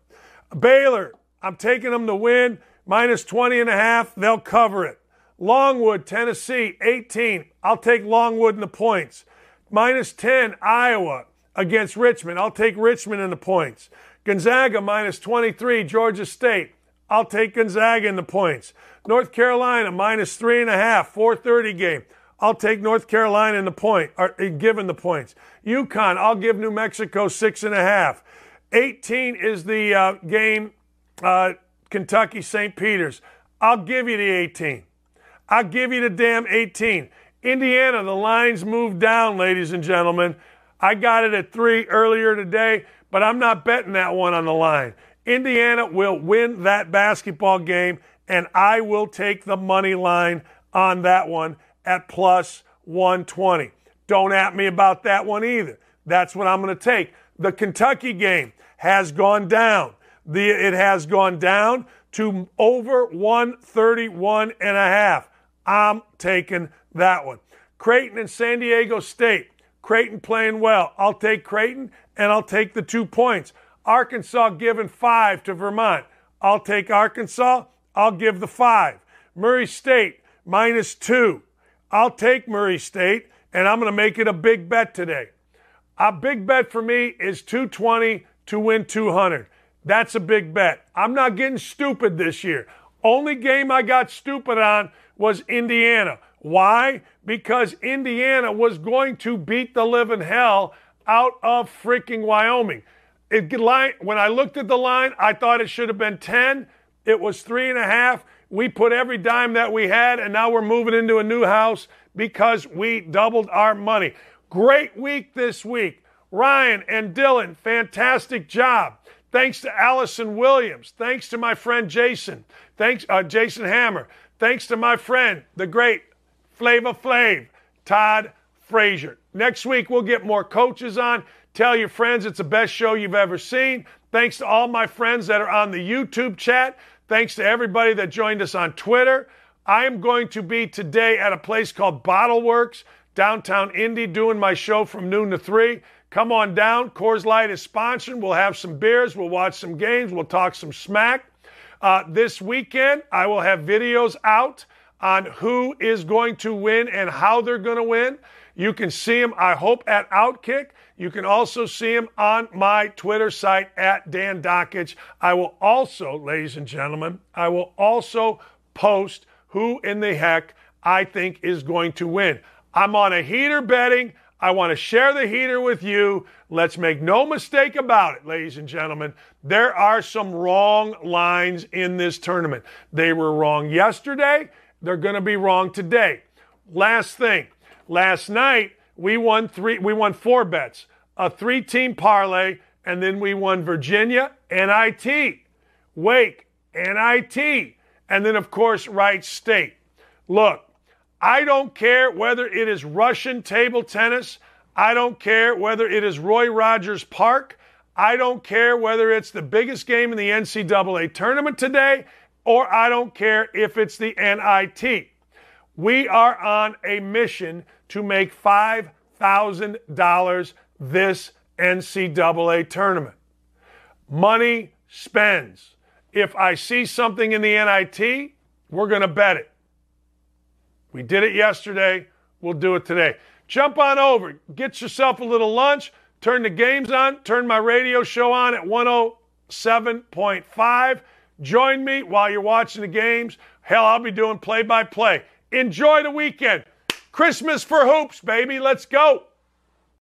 Baylor, I'm taking them to win minus 20 and a half. They'll cover it. Longwood, Tennessee, 18. I'll take Longwood in the points. Minus 10, Iowa against Richmond. I'll take Richmond in the points. Gonzaga minus 23, Georgia State. I'll take Gonzaga in the points. North Carolina minus three and a half, 430 game. I'll take North Carolina in the point, or given the points. UConn, I'll give New Mexico six and a half. 18 is the uh, game, uh, Kentucky St. Peter's. I'll give you the 18. I'll give you the damn 18. Indiana, the lines moved down, ladies and gentlemen. I got it at three earlier today, but I'm not betting that one on the line. Indiana will win that basketball game, and I will take the money line on that one at plus 120. Don't at me about that one either. That's what I'm going to take. The Kentucky game has gone down. The, it has gone down to over 131 and a half. I'm taking that one. Creighton and San Diego State. Creighton playing well. I'll take Creighton and I'll take the two points. Arkansas giving five to Vermont. I'll take Arkansas. I'll give the five. Murray State minus two. I'll take Murray State, and I'm going to make it a big bet today. A big bet for me is 220 to win 200. That's a big bet. I'm not getting stupid this year. Only game I got stupid on was Indiana. Why? Because Indiana was going to beat the living hell out of freaking Wyoming. It, when I looked at the line, I thought it should have been 10. It was three and a half. We put every dime that we had, and now we're moving into a new house because we doubled our money. Great week this week. Ryan and Dylan, fantastic job. Thanks to Allison Williams. Thanks to my friend Jason. Thanks, uh, Jason Hammer. Thanks to my friend, the great Flava Flav, Todd Frazier. Next week, we'll get more coaches on. Tell your friends it's the best show you've ever seen. Thanks to all my friends that are on the YouTube chat. Thanks to everybody that joined us on Twitter. I am going to be today at a place called Bottle Works, downtown Indy, doing my show from noon to 3. Come on down. Coors Light is sponsoring. We'll have some beers. We'll watch some games. We'll talk some smack. Uh, this weekend, I will have videos out on who is going to win and how they're going to win. You can see them, I hope, at Outkick. You can also see him on my Twitter site at Dan Dakich. I will also, ladies and gentlemen, I will also post who in the heck I think is going to win. I'm on a heater betting. I want to share the heater with you. Let's make no mistake about it, ladies and gentlemen. There are some wrong lines in this tournament. They were wrong yesterday. They're going to be wrong today. Last thing. Last night we won three we won four bets. A three-team parlay and then we won Virginia, NIT, Wake, NIT, and then of course Wright State. Look, I don't care whether it is Russian table tennis. I don't care whether it is Roy Rogers Park. I don't care whether it's the biggest game in the NCAA tournament today, or I don't care if it's the NIT. We are on a mission to make $5,000 this NCAA tournament. Money spends. If I see something in the NIT, we're going to bet it. We did it yesterday. We'll do it today. Jump on over, get yourself a little lunch, turn the games on, turn my radio show on at 107.5. Join me while you're watching the games. Hell, I'll be doing play by play. Enjoy the weekend. Christmas for hoops, baby. Let's go.